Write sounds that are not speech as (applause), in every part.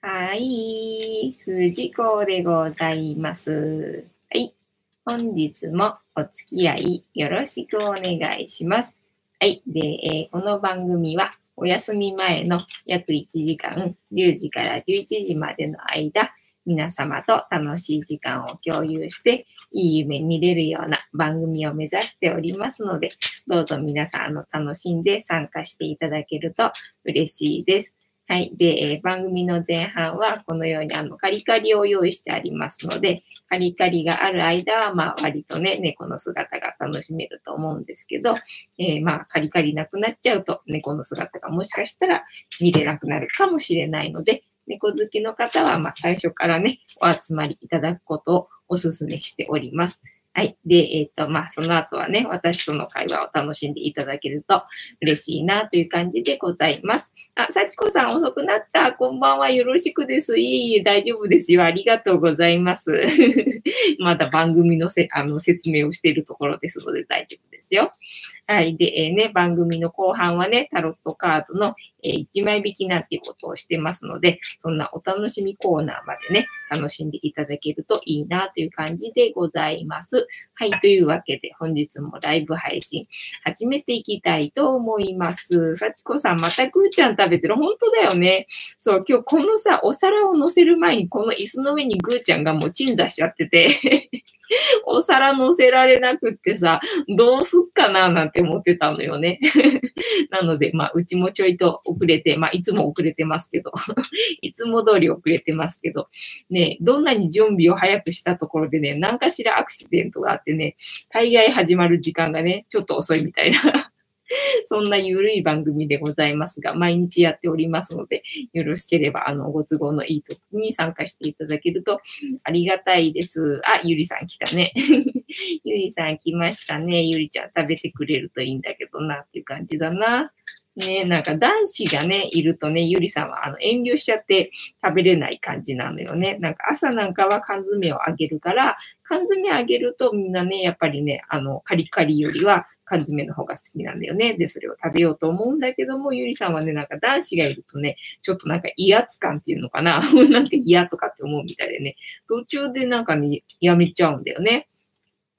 はい、藤子でございます。はい、本日もお付き合いよろしくお願いします。はい、で、えーこの番組はお休み前の約1時間、10時から11時までの間、皆様と楽しい時間を共有して、いい夢見れるような番組を目指しておりますので、どうぞ皆さんの楽しんで参加していただけると嬉しいです。はい。で、えー番組の前半はこのようにあのカリカリを用意してありますので、カリカリがある間は、まあ割とね、猫の姿が楽しめると思うんですけど、えーまあカリカリなくなっちゃうと猫の姿がもしかしたら見れなくなるかもしれないので、猫好きの方は、まあ最初からね、お集まりいただくことをお勧めしております。はい。で、えっ、と、まあ、その後はね、私との会話を楽しんでいただけると嬉しいなという感じでございます。あ、幸子さん遅くなった。こんばんは。よろしくです。いえいえ、大丈夫ですよ。ありがとうございます。(laughs) まだ番組のせあの説明をしているところですので大丈夫ですよ。はい。で、えーね、番組の後半はね、タロットカードの、え1枚引きなんていうことをしてますので、そんなお楽しみコーナーまでね、楽しんでいただけるといいなという感じでございます。はい。というわけで、本日もライブ配信始めていきたいと思います。幸子さん、またぐーちゃん食べてる。本当だよね。そう、今日このさ、お皿を乗せる前に、この椅子の上にぐーちゃんがもう鎮座しちゃってて、(laughs) お皿乗せられなくってさ、どうすっかななんてって思ってたのよね。(laughs) なので、まあ、うちもちょいと遅れて、まあ、いつも遅れてますけど、(laughs) いつも通り遅れてますけど、ね、どんなに準備を早くしたところでね、何かしらアクシデントがあってね、大概始まる時間がね、ちょっと遅いみたいな。(laughs) そんなゆるい番組でございますが、毎日やっておりますので、よろしければ、あの、ご都合のいい時に参加していただけるとありがたいです。あ、ゆりさん来たね。(laughs) ゆりさん来ましたね。ゆりちゃん食べてくれるといいんだけどな、っていう感じだな。ねなんか男子がね、いるとね、ゆりさんはあの遠慮しちゃって食べれない感じなのよね。なんか朝なんかは缶詰をあげるから、缶詰あげるとみんなね、やっぱりね、あの、カリカリよりは缶詰の方が好きなんだよね。で、それを食べようと思うんだけども、ゆりさんはね、なんか男子がいるとね、ちょっとなんか威圧感っていうのかな。(laughs) なんか嫌とかって思うみたいでね、途中でなんかね、やめちゃうんだよね。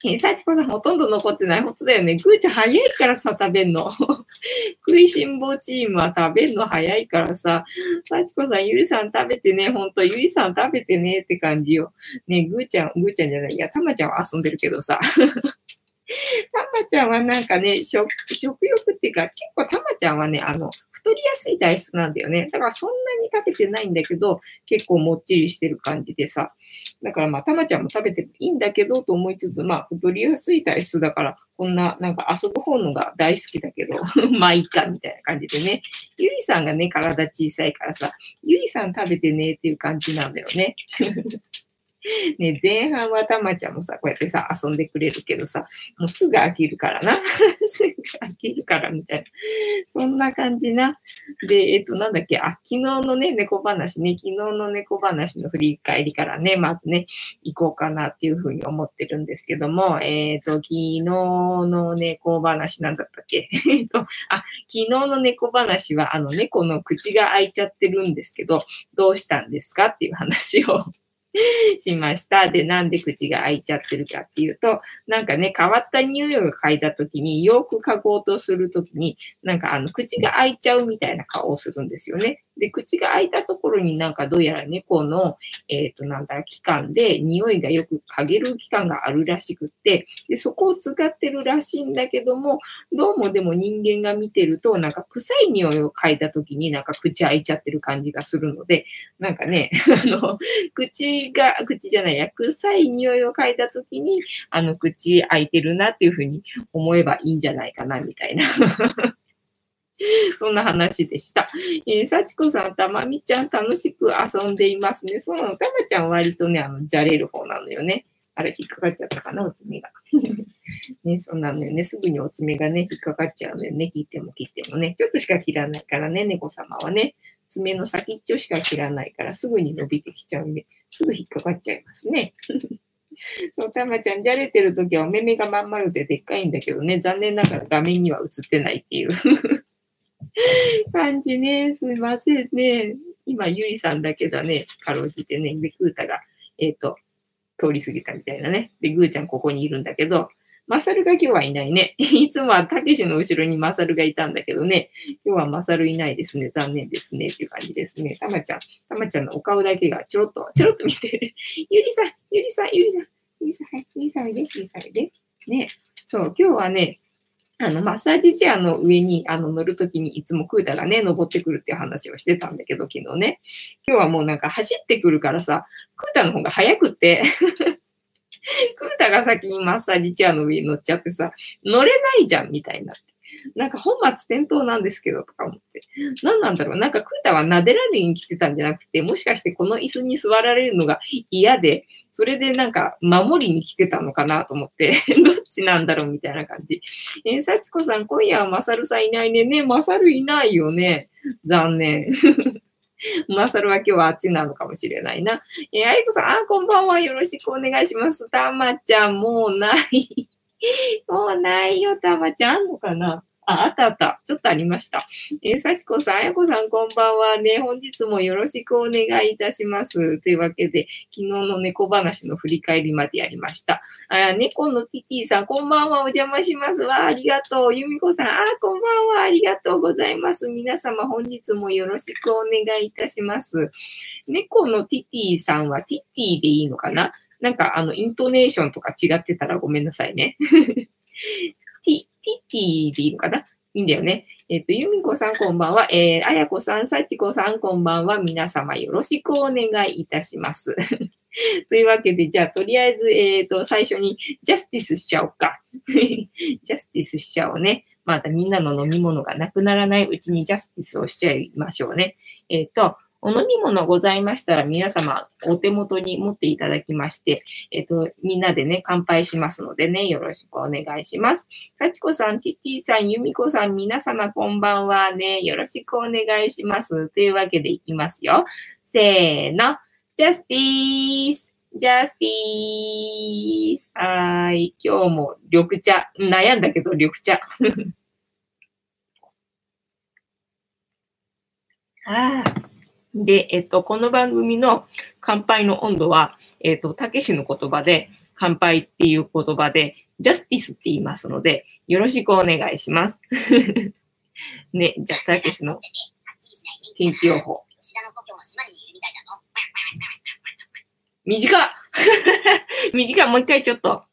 えー、幸子さんほとんど残ってない。本当だよね。ぐーちゃん早いからさ、食べんの。(laughs) 食いしん坊チームは食べんの早いからさ、幸子さん、ゆりさん食べてね、ほんと、ゆりさん食べてねって感じよ。ね、ぐーちゃん、ぐーちゃんじゃない。いや、たまちゃんは遊んでるけどさ。(laughs) (laughs) たまちゃんはなんかね、食、食欲っていうか、結構たまちゃんはね、あの、太りやすい体質なんだよね。だからそんなに食べてないんだけど、結構もっちりしてる感じでさ。だからまあ、たまちゃんも食べてもいいんだけど、と思いつつ、まあ、太りやすい体質だから、こんな、なんか遊ぶ方のが大好きだけど、(laughs) まあいいか、みたいな感じでね。ゆりさんがね、体小さいからさ、ゆりさん食べてねっていう感じなんだよね。(laughs) ね、前半はたまちゃんもさ、こうやってさ、遊んでくれるけどさ、もうすぐ飽きるからな。(laughs) すぐ飽きるから、みたいな。そんな感じな。で、えっ、と、なんだっけ、あ、昨日のね、猫話ね、昨日の猫話の振り返りからね、まずね、行こうかなっていうふうに思ってるんですけども、えっ、と、昨日の猫話なんだったっけ？(laughs) えっと、あ、昨日の猫話は、あの、猫の口が開いちゃってるんですけど、どうしたんですか？っていう話を (laughs) しました。で、なんで口が開いちゃってるかっていうと、なんかね、変わった匂いを嗅いだときに、よく嗅ごうとするときに、なんかあの、口が開いちゃうみたいな顔をするんですよね。で、口が開いたところになんかどうやら猫の、えっ、と、なんだ、器官で匂いがよく嗅げる器官があるらしくって、で、そこを使ってるらしいんだけども、どうもでも人間が見てると、なんか臭い匂いを嗅いだときになんか口開いちゃってる感じがするので、なんかね、(laughs) あの、口が、口じゃないや、臭い匂いを嗅いだときに、あの、口開いてるなっていうふうに思えばいいんじゃないかな、みたいな。(laughs) そんな話でした。えー、幸子さん、たまみちゃん楽しく遊んでいますね。そうなの。たまちゃん割とね、あの、じゃれる方なのよね。あれ、引っかかっちゃったかな、お爪が。(laughs) ね、そうなのよね。すぐにお爪がね、引っかかっちゃうのよね。切っても切ってもね。ちょっとしか切らないからね、猫様はね。爪の先っちょしか切らないから、すぐに伸びてきちゃうんで、すぐ引っかかっちゃいますね。(laughs) そう、たまちゃん、じゃれてるときはお目目がまん丸ででっかいんだけどね、残念ながら画面には映ってないっていう (laughs) 感じね。すいませんね。今、ゆいさんだけだね、かろうじてね。で、クーたが、えっ、と、通り過ぎたみたいなね。で、ぐーちゃんここにいるんだけど、マサルが今日はいないね。(laughs) いつもはたけしの後ろにマサルがいたんだけどね。今日はマサルいないですね。残念ですね。っていう感じですね。たまちゃん、たまちゃんのお顔だけがちょろっと、ちょろっと見て (laughs) る。ゆりさん、ゆりさん、ゆりさん、ゆりさん、はい、ゆりさんおいで、ゆりさんおいで。ね。そう、今日はね、あの、マッサージチェアの上に、あの、乗るときにいつもクータがね、登ってくるっていう話をしてたんだけど、昨日ね。今日はもうなんか走ってくるからさ、クータの方が早くってクータが先にマッサージチェアの上に乗っちゃってさ、乗れないじゃんみたいになって。なんか本末転倒なんですけどとか思って。何なんだろうなんかクータは撫でられに来てたんじゃなくて、もしかしてこの椅子に座られるのが嫌で、それでなんか守りに来てたのかなと思って、(laughs) どっちなんだろうみたいな感じ。えー、幸子さん、今夜はマサルさんいないね。ね、マサルいないよね。残念。(laughs) まあ、それは今日はあっちなのかもしれないな。えー、あいこさん、あ、こんばんは。よろしくお願いします。たまちゃん、もうない。(laughs) もうないよ、たまちゃん。あんのかな？あ、あったあった。ちょっとありました。えー、幸子さん、あやこさん、こんばんはね。本日もよろしくお願いいたします。というわけで、昨日の猫話の振り返りまでやりました。あ、猫のティティさん、こんばんは。お邪魔しますわ。ありがとう。ゆみこさん、あ、こんばんは。ありがとうございます。皆様、本日もよろしくお願いいたします。猫のティティさんはティティでいいのかな？なんか、あの、イントネーションとか違ってたらごめんなさいね。ティ、ティでいいのかな？いいんだよね。えっ、ー、と、ゆみこさんこんばんは。えー、あやこさん、さちこさんこんばんは。皆様よろしくお願いいたします。(laughs) というわけで、じゃあ、とりあえず、えっ、ー、と、最初にジャスティスしちゃおうか。(laughs) ジャスティスしちゃおうね。またみんなの飲み物がなくならないうちにジャスティスをしちゃいましょうね。えっ、ー、と、お飲み物ございましたら皆様お手元に持っていただきまして、えっ、と、みんなでね、乾杯しますのでね、よろしくお願いします。幸子さん、ティティさん、由美子さん、皆様こんばんはね、よろしくお願いします。というわけでいきますよ。せーの、ジャスティースジャスティースはい。今日も緑茶。悩んだけど緑茶。(laughs) ああ。で、えっと、この番組の乾杯の温度は、えっと、たけしの言葉で、乾杯っていう言葉で、ジャスティスって言いますので、よろしくお願いします。(laughs) ね、じゃあ、たけしの天気予報。短っ (laughs) 短っもう一回ちょっと。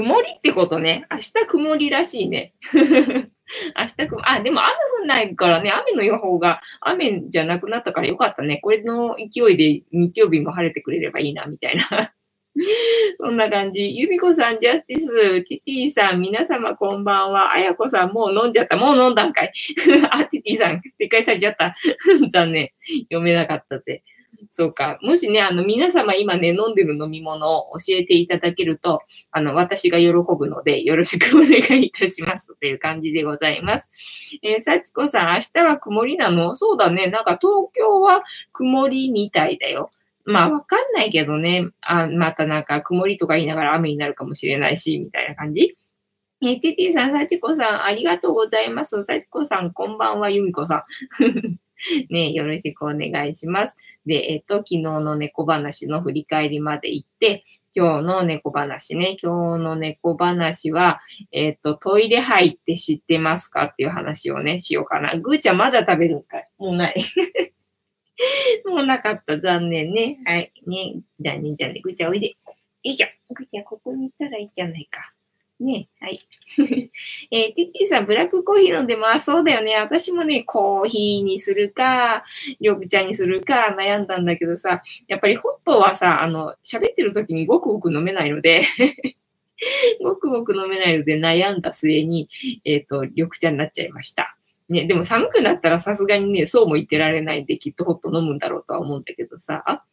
曇りってことね。明日曇りらしいね。(laughs) 明日く、あ、でも雨降んないからね、雨の予報が雨じゃなくなったからよかったね。これの勢いで日曜日も晴れてくれればいいな、みたいな。(laughs) そんな感じ。ゆみこさん、ジャスティス、ティティさん、皆様こんばんは。あやこさん、もう飲んじゃった。もう飲んだんかい。(laughs) あ、ティティさん、撤回されちゃった。残念。読めなかったぜ。そうか。もしね、あの、皆様今ね、飲んでる飲み物を教えていただけると、あの、私が喜ぶので、よろしくお願いいたします。という感じでございます。えー、幸子さん、明日は曇りなの？そうだね。なんか東京は曇りみたいだよ。まあ、わかんないけどね。あ、またなんか曇りとか言いながら雨になるかもしれないし、みたいな感じ。えー、ティティさん、幸子さん、ありがとうございます。幸子さん、こんばんは、由美子さん。ね、よろしくお願いします。で、えっと、昨日の猫話の振り返りまで行って、今日の猫話ね。今日の猫話は、えっ、と、トイレ入って知ってますかっていう話をね、しようかな。ぐーちゃんまだ食べるんかい？もうない。(laughs) もうなかった。残念ね。はい。ね。じゃあね、じゃあね、ぐーちゃんおいで。よいしょ。ぐーちゃんここに行ったらいいじゃないか。ね、はい。(laughs) えー、ティティさん、ブラックコーヒー飲んでます。そうだよね。私もね、コーヒーにするか、緑茶にするか悩んだんだけどさ、やっぱりホットはさ、あの、喋ってる時にごくごく飲めないので (laughs) ごくごく飲めないので悩んだ末に、えっ、ー、と、緑茶になっちゃいました。ね、でも寒くなったらさすがにね、そうも言ってられないんで、きっとホット飲むんだろうとは思うんだけどさ。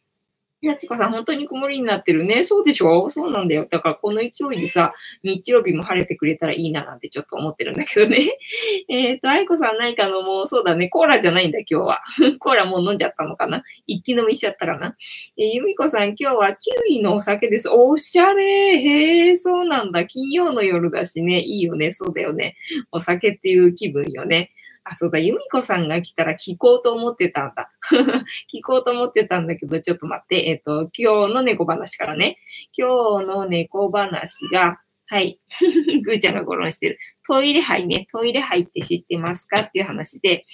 やちこさん、本当に曇りになってるね。そうでしょ？そうなんだよ。だからこの勢いでさ、日曜日も晴れてくれたらいいななんてちょっと思ってるんだけどね。(laughs) えっと、愛子さん何か飲もう？そうだね。コーラじゃないんだ、今日は。(laughs) コーラもう飲んじゃったのかな？一気飲みしちゃったかなえー、ゆみこさん、今日はキウイのお酒です。おしゃれ。へえ、そうなんだ。金曜の夜だしね。いいよね。そうだよね。お酒っていう気分よね。あ、そうだ、由美子さんが来たら聞こうと思ってたんだ。(laughs) 聞こうと思ってたんだけど、ちょっと待って。えっ、ー、と、今日の猫話からね。今日の猫話が、はい。(laughs) ぐーちゃんがゴロンしてる。トイレ杯ね。トイレ杯って知ってますかっていう話で、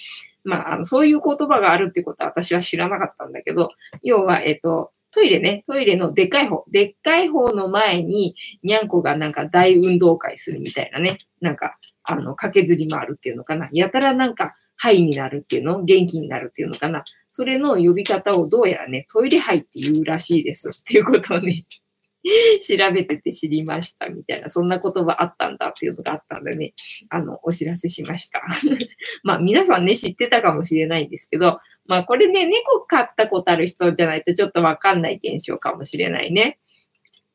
まあ、あの、そういう言葉があるってことは私は知らなかったんだけど、要は、えっ、ー、と、トイレね、トイレのでっかい方、でっかい方の前に、にゃんこがなんか大運動会するみたいなね、なんか、あの、駆けずり回るっていうのかな。やたらなんか、ハイになるっていうの？元気になるっていうのかな。それの呼び方をどうやらね、トイレハイって言うらしいですっていうことをね、調べてて知りましたみたいな、そんな言葉あったんだっていうのがあったんでね、あの、お知らせしました。(laughs) まあ皆さんね、知ってたかもしれないんですけど、まあこれね、猫飼ったことある人じゃないとちょっとわかんない現象かもしれないね。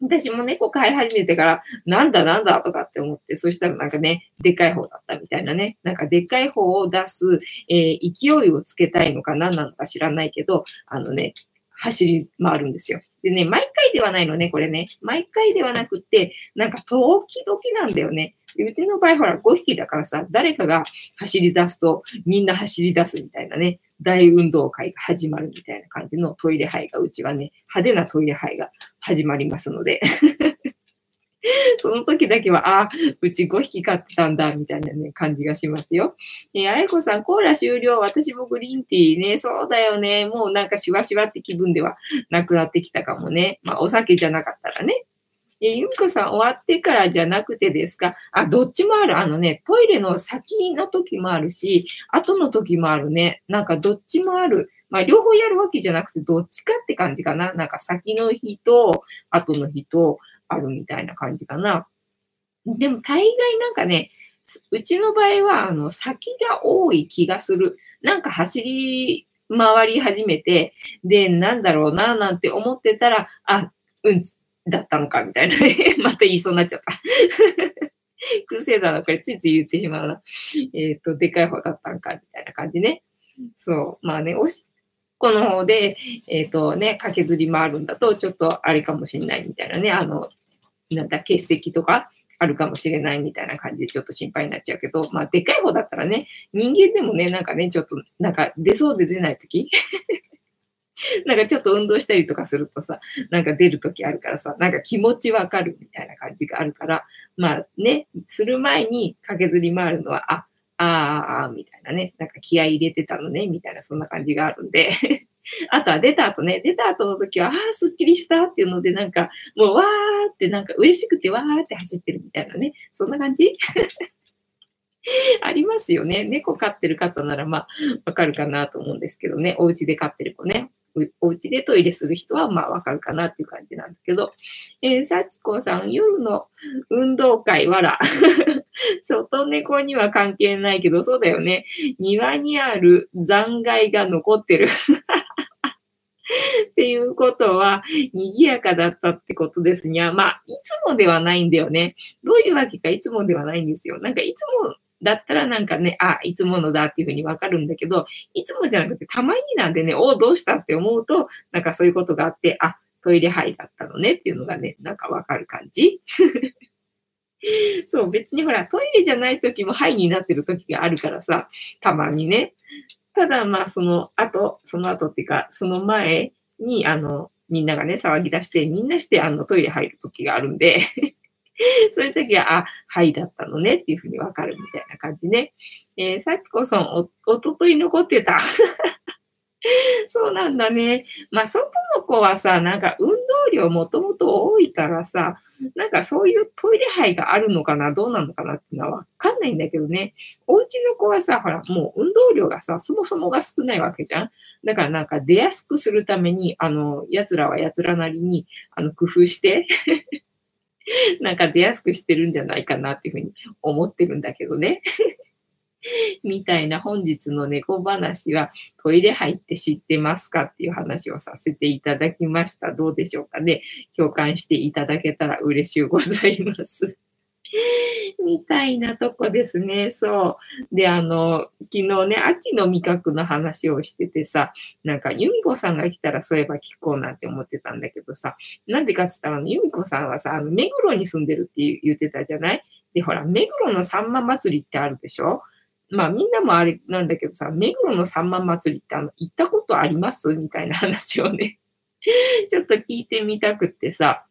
私も猫飼い始めてから、なんだなんだとかって思って、そしたらなんかね、でっかい方だったみたいなね。なんかでっかい方を出す、えー、勢いをつけたいのか何なのか知らないけど、あのね、走り回るんですよ。でね、毎回ではないのね、これね。毎回ではなくって、なんか時々なんだよね。うちの場合、ほら、5匹だからさ、誰かが走り出すと、みんな走り出すみたいなね、大運動会が始まるみたいな感じのトイレ杯が、うちはね、派手なトイレ杯が始まりますので (laughs) その時だけは、ああ、うち5匹飼ってたんだ、みたいなね、感じがしますよ。えー、あやこさん、コーラ終了。私もグリーンティーね。そうだよね。もうなんかシワシワって気分ではなくなってきたかもね。まあ、お酒じゃなかったらね。え、ゆみこさん、終わってからじゃなくてですか？あ、どっちもある。あのね、トイレの先の時もあるし、後の時もあるね。なんかどっちもある。まあ、両方やるわけじゃなくて、どっちかって感じかな。なんか先の日と、後の日と、あるみたいな感じかな。でも大概なんかね、うちの場合は、あの、先が多い気がする。なんか走り回り始めて、で、なんだろうな、なんて思ってたら、あ、うんだったのか、みたいなね。(laughs) また言いそうになっちゃった。(laughs) 癖だな、これついつい言ってしまうな。えっ、ー、と、でかい方だったんか、みたいな感じね。そう。まあね、おしっこの方で、えっ、ー、とね、駆けずり回るんだと、ちょっとあれかもしれないみたいなね。あの、なんだ、欠席とかあるかもしれないみたいな感じでちょっと心配になっちゃうけど、まあ、でかい方だったらね、人間でもね、なんかね、ちょっと、なんか出そうで出ないとき (laughs) なんかちょっと運動したりとかするとさ、なんか出るときあるからさ、なんか気持ちわかるみたいな感じがあるから、まあね、する前に駆けずり回るのは、あ、ああ、あ、みたいなね、なんか気合入れてたのね、みたいなそんな感じがあるんで (laughs) あとは出た後ね、出た後の時は、ああ、すっきりしたっていうので、なんか、もうわーってなんか嬉しくてわーって走ってるみたいなね、そんな感じ？(laughs) ありますよね。猫飼ってる方ならまあわかるかなと思うんですけどね。お家で飼ってる子ね。お家でトイレする人はまあわかるかなっていう感じなんだけど。えー、幸子さん、夜の運動会わら。(laughs) 外猫には関係ないけど、そうだよね。庭にある残骸が残ってる。(laughs) っていうことは、賑やかだったってことですにゃ。まあ、いつもではないんだよね。どういうわけかいつもではないんですよ。なんかいつもだったらなんかね、あ、いつものだっていうふうにわかるんだけど、いつもじゃなくてたまになんでね、おどうしたって思うと、なんかそういうことがあって、あ、トイレ杯だったのねっていうのがね、なんかわかる感じ (laughs) そう、別にほら、トイレじゃない時も肺になってる時があるからさ、たまにね。ただまあ、その後、その後っていうか、その前に、あの、みんながね、騒ぎ出して、みんなしてあのトイレ入る時があるんで (laughs) そういう時は、あ、はいだったのねっていうふうにわかるみたいな感じね。えー、幸子さん、お、おととい残ってた。(laughs) そうなんだね。まあ、外の子はさ、なんか運動量もともと多いからさ、なんかそういうトイレ杯があるのかな、どうなのかなっていうのはわかんないんだけどね。お家の子はさ、ほら、もう運動量がさ、そもそもが少ないわけじゃん。だからなんか出やすくするために、あの、奴らは奴らなりに、あの、工夫して (laughs) なんか出やすくしてるんじゃないかなっていうふうに思ってるんだけどね。(laughs) みたいな本日の猫話はトイレ入って知ってますかっていう話をさせていただきました。どうでしょうかね。共感していただけたら嬉しゅうございます。(laughs) みたいなとこですね。そう。で、あの、昨日ね、秋の味覚の話をしててさ、なんか、由美子さんが来たらそういえば聞こうなんて思ってたんだけどさ、なんでかって言ったら、由美子さんはさ、あの、目黒に住んでるって言ってたじゃない？で、ほら、目黒のさんま祭りってあるでしょ？まあみんなもあれなんだけどさ、目黒のさんま祭りってあの、行ったことあります？みたいな話をねちょっと聞いてみたくってさ、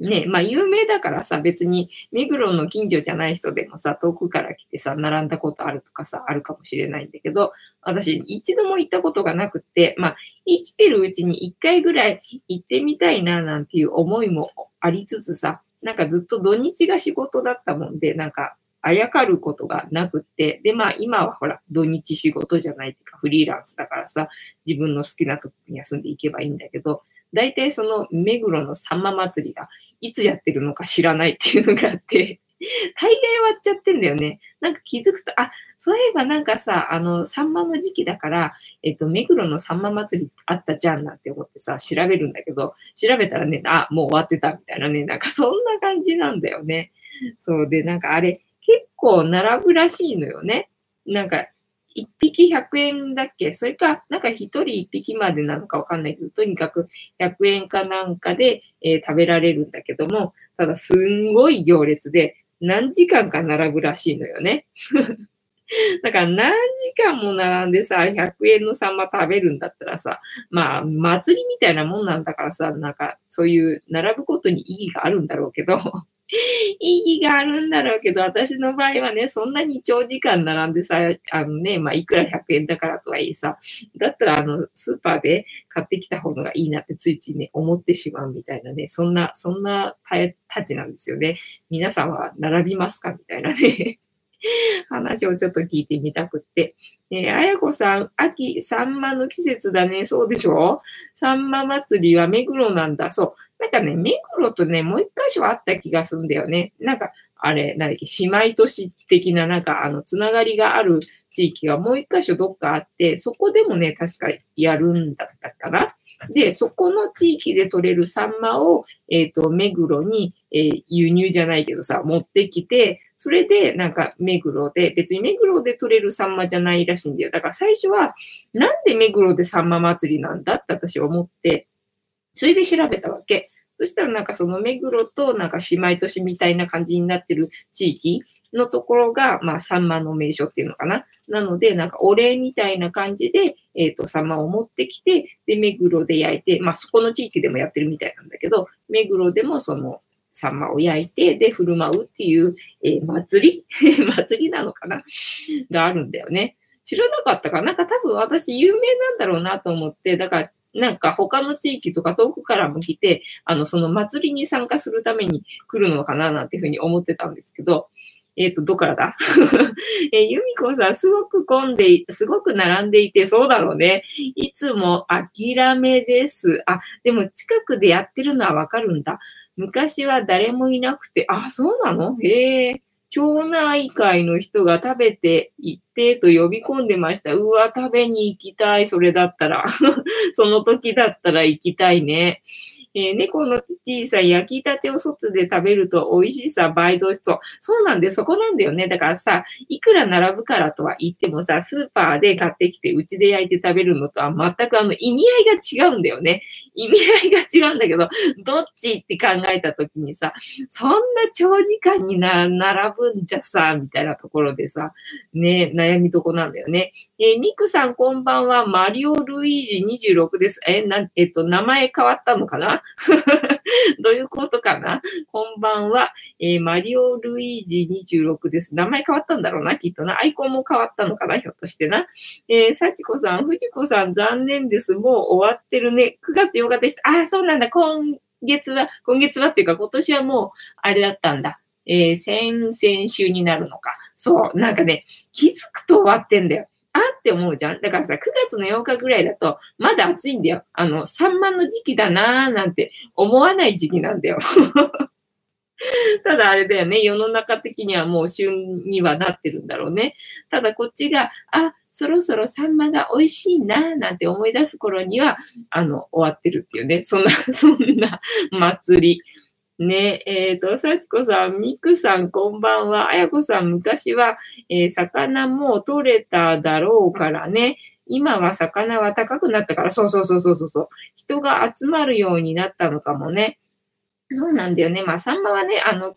ね、まあ有名だからさ、別に目黒の近所じゃない人でもさ、遠くから来てさ、並んだことあるとかさ、あるかもしれないんだけど、私一度も行ったことがなくって、まあ生きてるうちに一回ぐらい行ってみたいななんていう思いもありつつさ、なんかずっと土日が仕事だったもんで、なんかあやかることがなくって、で、まあ今はほら、土日仕事じゃないっていうか、フリーランスだからさ、自分の好きなとこに休んでいけばいいんだけど、大体その目黒のさんま祭りがいつやってるのか知らないっていうのがあって、(laughs) 大概終わっちゃってんだよね。なんか気づくと、あ、そういえばなんかさ、あの、サンマの時期だから、えっと、目黒のサンマ祭りあったじゃんなんて思ってさ、調べるんだけど、調べたらね、あ、もう終わってたみたいなね、なんかそんな感じなんだよね。そうで、なんかあれ、結構並ぶらしいのよね。なんか、1匹100円だっけ？それか、なんか1人1匹までなのかわかんないけど、とにかく100円かなんかで、えー、食べられるんだけども、ただすんごい行列で何時間か並ぶらしいのよね。(laughs) だから何時間も並んでさ、100円のサンマ食べるんだったらさ、まあ、祭りみたいなもんなんだからさ、なんかそういう並ぶことに意義があるんだろうけど、(laughs) 意義があるんだろうけど、私の場合はね、そんなに長時間並んでさ、あのね、まあ、いくら100円だからとはいえさ、だったら、あの、スーパーで買ってきた方がいいなってついついね、思ってしまうみたいなね、そんな、そんなたちなんですよね。皆さんは並びますか？みたいなね。話をちょっと聞いてみたくって。えー、あやこさん、秋、サンマの季節だね。そうでしょ？サンマ祭りは目黒なんだ。そう。なんかね、目黒とね、もう一箇所あった気がするんだよね。なんか、あれ、なんだっけ、姉妹都市的な、なんか、あの、つながりがある地域がもう一箇所どっかあって、そこでもね、確かやるんだったかな。で、そこの地域で取れるサンマを、えっ、ー、と、目黒に、えー、輸入じゃないけどさ、持ってきて、それで、なんか、目黒で、別に目黒で取れるサンマじゃないらしいんだよ。だから最初は、なんで目黒でサンマ祭りなんだって私は思って、それで調べたわけ。そしたらなんかその目黒となんか姉妹都市みたいな感じになってる地域のところが、まあ、サンマの名所っていうのかな。なので、なんかお礼みたいな感じで、えっ、ー、と、サンマを持ってきて、で、目黒で焼いて、まあ、そこの地域でもやってるみたいなんだけど、目黒でもその、サンマを焼いて、で、振る舞うっていう、えー、祭り？(laughs) 祭りなのかな？があるんだよね。知らなかったかな？んか多分私有名なんだろうなと思って、だからなんか他の地域とか遠くからも来て、あの、その祭りに参加するために来るのかな？なんていうふうに思ってたんですけど、えっ、ー、と、どっからだ？(laughs) えー、由美子さん、すごく混んで、すごく並んでいて、そうだろうね。いつも諦めです。あ、でも近くでやってるのはわかるんだ。昔は誰もいなくて、あ、そうなの？へえ。町内会の人が食べて行ってと呼び込んでました。うわ、食べに行きたい。それだったら。(laughs) その時だったら行きたいね。えー、猫の小さい焼きたてを外で食べると美味しさ倍増しそう。そうなんで、そこなんだよね。だからさ、いくら並ぶからとは言ってもさ、スーパーで買ってきて、うちで焼いて食べるのとは全くあの意味合いが違うんだよね。意味合いが違うんだけど、どっちって考えたときにさ、そんな長時間にな、並ぶんじゃさ、みたいなところでさ、ね、悩みどこなんだよね。えー、ミクさんこんばんは、マリオ・ルイージ26です。えな、えっと、名前変わったのかな？(laughs) どういうことかな？こんばんは、えー、マリオ・ルイージ26です。名前変わったんだろうな、きっとな。アイコンも変わったのかな、ひょっとしてな。えー、幸子さん、藤子さん、残念です。もう終わってるね。9月8日でした。あ、そうなんだ。今月は、今月はっていうか、今年はもう、あれだったんだ。えー、先々週になるのか。そう、なんかね、気づくと終わってんだよ。あって思うじゃん。だからさ、9月の8日ぐらいだと、まだ暑いんだよ。あの、サンマの時期だなーなんて思わない時期なんだよ。(laughs) ただあれだよね、世の中的にはもう旬にはなってるんだろうね。ただこっちが、あ、そろそろサンマが美味しいな、なんて思い出す頃には、あの、終わってるっていうね。そんな、そんな祭り。ねえ、ー、と、幸子さん、ミクさん、こんばんは。あやこさん、昔は、えー、魚も取れただろうからね。今は魚は高くなったから、そうそうそうそうそう。人が集まるようになったのかもね。そうなんだよね。まあ、サンマはね、あの、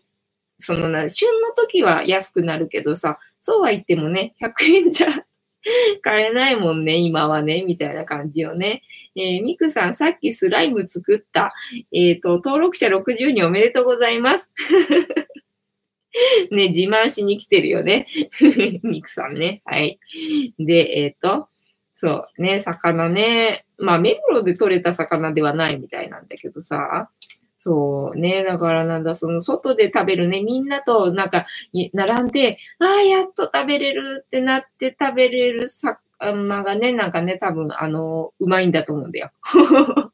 そのな、旬の時は安くなるけどさ、そうは言ってもね、100円じゃ (laughs) 買えないもんね、今はね、みたいな感じよね。えー、ミクさん、さっきスライム作った。えっ、ー、と、登録者60人おめでとうございます。(laughs) ね、自慢しに来てるよね。(laughs) ミクさんね。はい。で、えっ、ー、と、そうね、魚ね。まあ、目黒で取れた魚ではないみたいなんだけどさ。そうね。だからなんだ、その外で食べるね、みんなとなんか、並んで、ああ、やっと食べれるってなって食べれる魚がね、なんかね、多分、あの、うまいんだと思うんだよ。(laughs)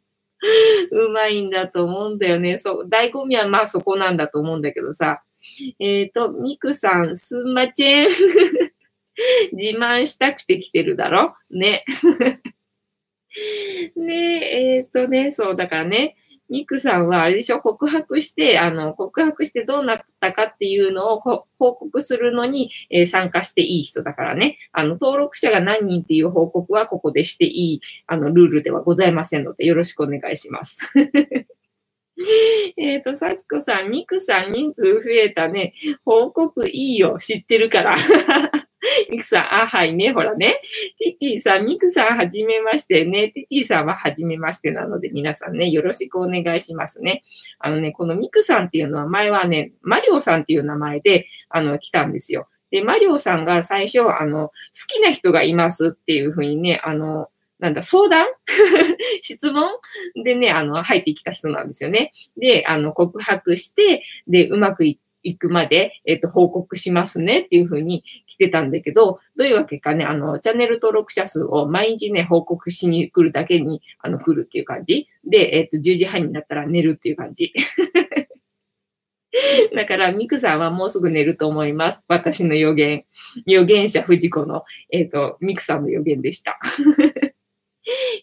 うまいんだと思うんだよね。そう、醍醐味はまあそこなんだと思うんだけどさ。えっ、ー、と、ミクさん、すんまちん。(laughs) 自慢したくて来てるだろ？ね。(laughs) ねえ、えっ、ー、とね、そう、だからね、ミクさんはあれでしょ、告白して、あの、告白してどうなったかっていうのを報告するのに、えー、参加していい人だからね。あの、登録者が何人っていう報告はここでしていい、あの、ルールではございませんので、よろしくお願いします。(laughs) えっと、幸子さん、ミクさん人数増えたね。報告いいよ。知ってるから。ミクさん、あ、はいね、ほらね。ティティさん、ミクさん、はじめましてね。ティティさんははじめましてなので、皆さんね、よろしくお願いしますね。あのね、このミクさんっていうのは、前はね、マリオさんっていう名前で、あの、来たんですよ。で、マリオさんが最初、あの、好きな人がいますっていうふうにね、あの、なんだ、相談？(laughs) 質問？でね、あの、入ってきた人なんですよね。で、あの、告白して、で、うまくいって、行くまで、えっ、と、報告しますねっていうふうに来てたんだけど、どういうわけかね、あの、チャンネル登録者数を毎日ね、報告しに来るだけに、あの、来るっていう感じ。で、えっ、と、10時半になったら寝るっていう感じ。(laughs) だから、ミクさんはもうすぐ寝ると思います。私の予言。予言者藤子の、えっ、ー、と、ミクさんの予言でした。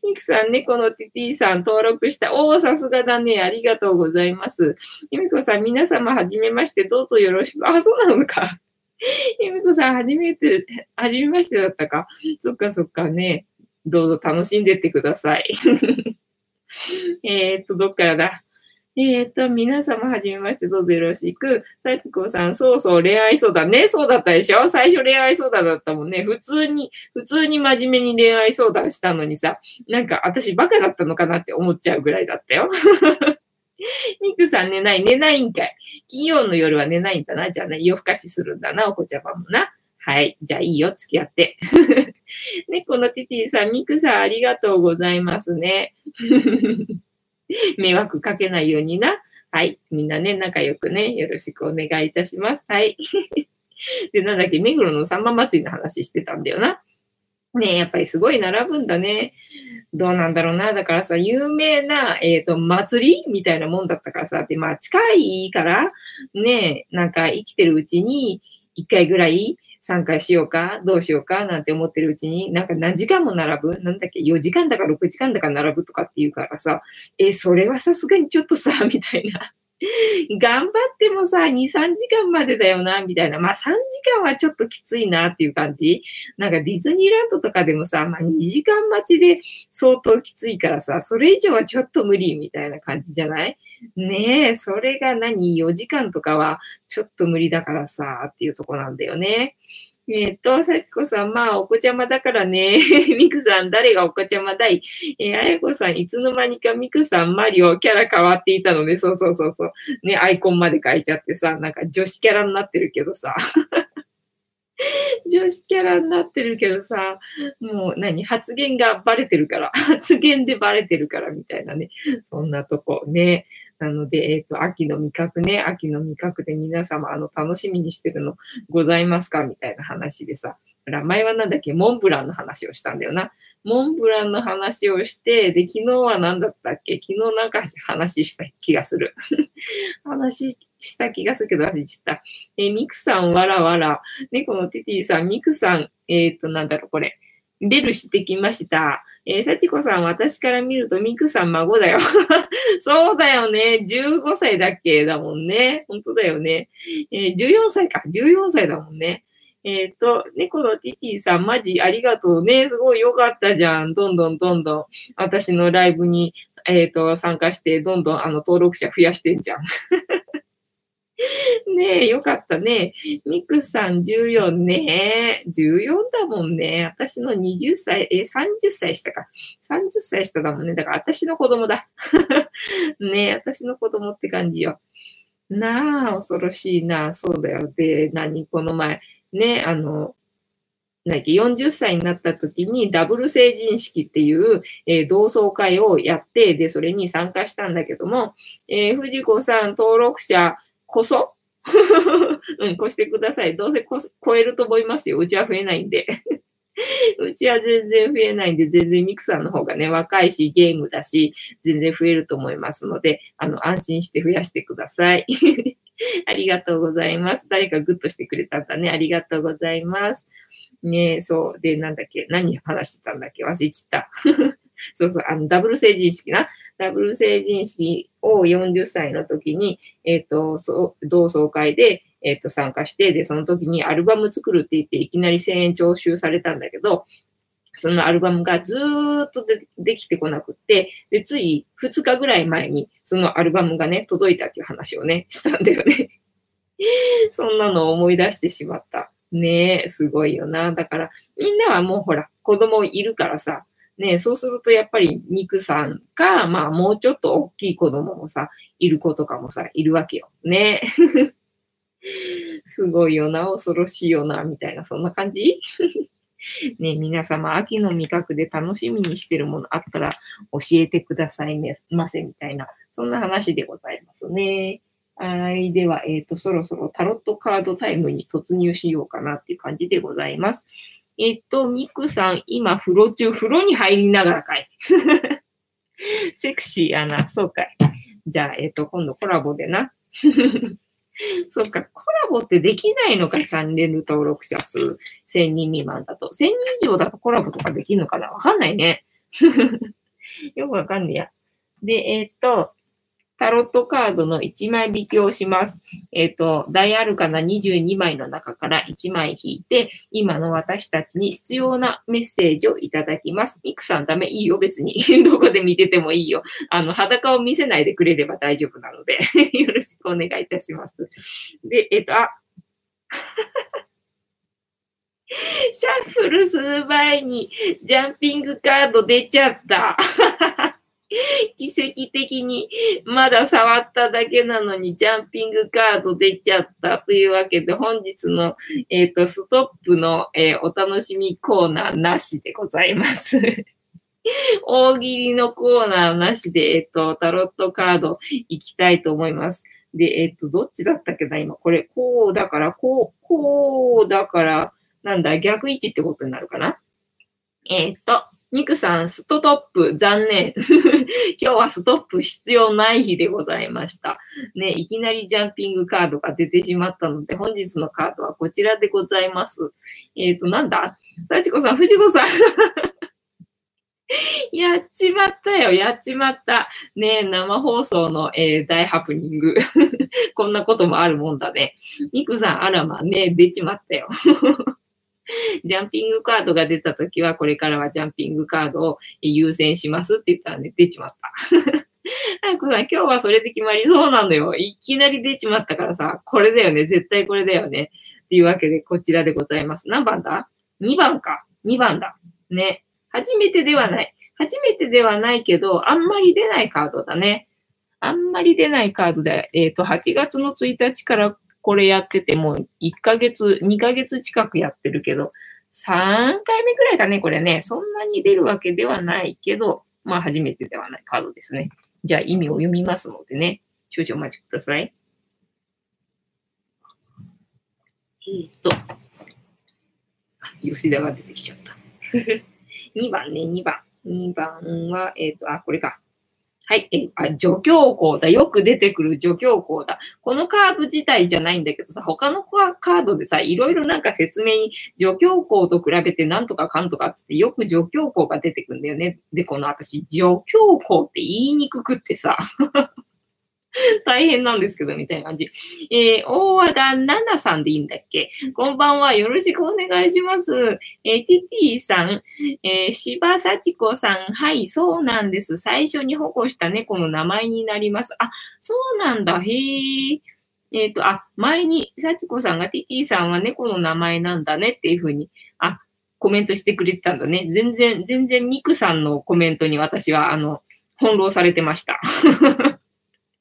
ミクさん、猫のティティさん登録した。おお、さすがだね。ありがとうございます。ゆみこさん、皆様はじめまして。どうぞよろしく。あ、そうなのか。ゆみこさん、はじめて、はじめましてだったか。そっかそっかね。どうぞ楽しんでってください。えっと、どっからだ？えっ、ー、と、皆様はじめまして、どうぞよろしく。さちこさん、そうそう、恋愛相談ね。そうだったでしょ？最初恋愛相談だったもんね。普通に、普通に真面目に恋愛相談したのにさ、なんか私バカだったのかなって思っちゃうぐらいだったよ。(laughs) ミクさん寝ない、寝ないんかい。金曜の夜は寝ないんだな。じゃあね、夜更かしするんだな、お子ちゃまもな。はい。じゃあいいよ、付き合って。(laughs) 猫のティティさん、ミクさんありがとうございますね。(laughs) (laughs) 迷惑かけないようにな。はい。みんなね、仲良くね、よろしくお願いいたします。はい。(laughs) で、なんだっけ、目黒のさんま祭りの話してたんだよな。ねやっぱりすごい並ぶんだね。どうなんだろうな。だからさ、有名な、えっ、ー、と、祭りみたいなもんだったからさ、で、まあ、近いから、ねなんか生きてるうちに、一回ぐらい参加しようか、どうしようかなんて思ってるうちに、なんか何時間も並ぶなんだっけ ?4 時間だか6時間だか並ぶとかって言うからさ、え、それはさすがにちょっとさ、(laughs) みたいな。頑張ってもさ、2、3時間までだよな、みたいな。まあ3時間はちょっときついなっていう感じ。なんかディズニーランドとかでもさ、まあ2時間待ちで相当きついからさ、それ以上はちょっと無理みたいな感じじゃない？ねえ、それが何 ?4 時間とかはちょっと無理だからさ、っていうとこなんだよね。えっ、ー、と、幸子さん、まあ、お子ちゃまだからね。(laughs) ミクさん、誰がお子ちゃまだい？えー、あやこさん、いつの間にかミクさん、マリオ、キャラ変わっていたので、そうそうそうそう。ね、アイコンまで変えちゃってさ、なんか女子キャラになってるけどさ。(laughs) 女子キャラになってるけどさ、もう何？発言がバレてるから。発言でバレてるからみたいなね。そんなとこね。なので、えっ、ー、と、秋の味覚ね、秋の味覚で皆様、あの、楽しみにしてるのございますか？みたいな話でさ、前はなんだっけ、モンブランの話をしたんだよな。モンブランの話をして、で、昨日は何だったっけ？昨日なんか話した気がする。(laughs) 話した気がするけど忘れちった。えミクさん、わらわら。猫のティティさん、ミクさん、えっ、ー、と、なんだろう、これ。ベルしてきました。えー、幸子さん、私から見るとミクさん孫だよ。(laughs) そうだよね。15歳だっけだもんね。本当だよね。えー、14歳か。14歳だもんね。えっ、ー、と、猫のティティさん、マジありがとうね。すごい良かったじゃん。どんどんどんどん、私のライブに、えっ、ー、と、参加して、どんどんあの、登録者増やしてんじゃん。(laughs) ねえ、よかったね。ミクさん14ね。14だもんね。私の20歳、え、30歳下か。30歳下だもんね。だから私の子供だ。(laughs) ねえ、私の子供って感じよ。なあ、恐ろしいな。そうだよ。で、何この前、ね、あの、なんか40歳になった時にダブル成人式っていう、えー、同窓会をやって、で、それに参加したんだけども、えー、藤子さん登録者こそ？(laughs) うん、越してください。どうせ超えると思いますよ。うちは増えないんで。(laughs) うちは全然増えないんで、全然ミクさんの方がね、若いし、ゲームだし、全然増えると思いますので、あの、安心して増やしてください。(laughs) ありがとうございます。誰かグッとしてくれたんだね。ありがとうございます。ねそう。で、なんだっけ？何話してたんだっけ？忘れちった。そうそう、あの、ダブル成人式な。ダブル成人式を40歳の時に、えっ、ー、と、そう、同窓会で、えっ、ー、と、参加して、で、その時にアルバム作るって言って、いきなり1000円徴収されたんだけど、そのアルバムがずっとでできてこなくって、で、つい2日ぐらい前に、そのアルバムがね、届いたっていう話をね、したんだよね。(laughs) そんなのを思い出してしまった。ねえ、すごいよな。だから、みんなはもうほら、子供いるからさ、ね、そうするとやっぱりミクさんか、まあもうちょっと大きい子供もさ、いる子とかもさ、いるわけよ。ね。(laughs) すごいよな、恐ろしいよな、みたいな、そんな感じ？(laughs) ね、皆様、秋の味覚で楽しみにしてるものあったら教えてくださいねませ、みたいな、そんな話でございますね。はい。では、えっ、ー、と、そろそろタロットカードタイムに突入しようかなっていう感じでございます。えっと、ミクさん、今、風呂中、風呂に入りながらかい。(laughs) セクシーやな。そうかい。じゃあ、えっと、今度コラボでな。(laughs) そっか、コラボってできないのか、チャンネル登録者数1000人未満だと。1000人以上だとコラボとかできるのかな？わかんないね。(laughs) よくわかんねえや。で、えっと、タロットカードの1枚引きをします。えっ、ー、と、大アルカナ22枚の中から1枚引いて、今の私たちに必要なメッセージをいただきます。ミクさんダメいいよ、別に。(laughs) どこで見ててもいいよ。あの、裸を見せないでくれれば大丈夫なので (laughs) よろしくお願いいたします。で、えっ、ー、と、あ、(laughs) シャッフルする前にジャンピングカード出ちゃった。(laughs) 奇跡的にまだ触っただけなのにジャンピングカード出ちゃったというわけで本日の、えーと、ストップの、えー、お楽しみコーナーなしでございます。(laughs) 大喜利のコーナーなしで、えっ、ー、と、タロットカードいきたいと思います。で、えっ、と、どっちだったっけな今、これ、こうだから、こう、こうだから、なんだ、逆位置ってことになるかなえっ、と、ミクさん、ストトップ、残念。(laughs) 今日はストップ必要ない日でございました。ね、いきなりジャンピングカードが出てしまったので、本日のカードはこちらでございます。えっ、ー、と、なんだ？幸子さん、藤子さん。(laughs) やっちまったよ、やっちまった。ね生放送の、えー、大ハプニング。(laughs) こんなこともあるもんだね。ミクさん、あらま、ね出ちまったよ。(laughs) ジャンピングカードが出たときは、これからはジャンピングカードを優先しますって言ったらね、出ちまった。(laughs) 早くさん、今日はそれで決まりそうなのよ。いきなり出ちまったからさ、これだよね。絶対これだよね。っていうわけで、こちらでございます。何番だ ?2 番か。2番だ。ね。初めてではない。初めてではないけど、あんまり出ないカードだね。あんまり出ないカードで、えっ、ー、と、8月の1日からこれやってても1ヶ月、2ヶ月近くやってるけど、3回目くらいかね、これね。そんなに出るわけではないけど、まあ初めてではないカードですね。じゃあ意味を読みますのでね。少々お待ちください。えっ、と、吉田が出てきちゃった。(laughs) 2番ね、2番。2番は、えっ、ー、と、あ、これか。はい。え、あ、助教校だ。よく出てくる助教校だ。このカード自体じゃないんだけどさ、他のカードでさ、いろいろなんか説明に助教校と比べてなんとかかんとかつってよく助教校が出てくんだよね。で、この私、助教校って言いにくくってさ。(laughs) 大変なんですけど、みたいな感じ。えー、大和田奈々さんでいいんだっけ？こんばんは。よろしくお願いします。えー、ティティさん、えー、柴幸子さん。はい、そうなんです。最初に保護した猫の名前になります。あ、そうなんだ。へえ。えっ、ー、と、あ、前に、幸子さんがティティさんは猫の名前なんだねっていうふうに、あ、コメントしてくれてたんだね。全然、全然ミクさんのコメントに私は、あの、翻弄されてました。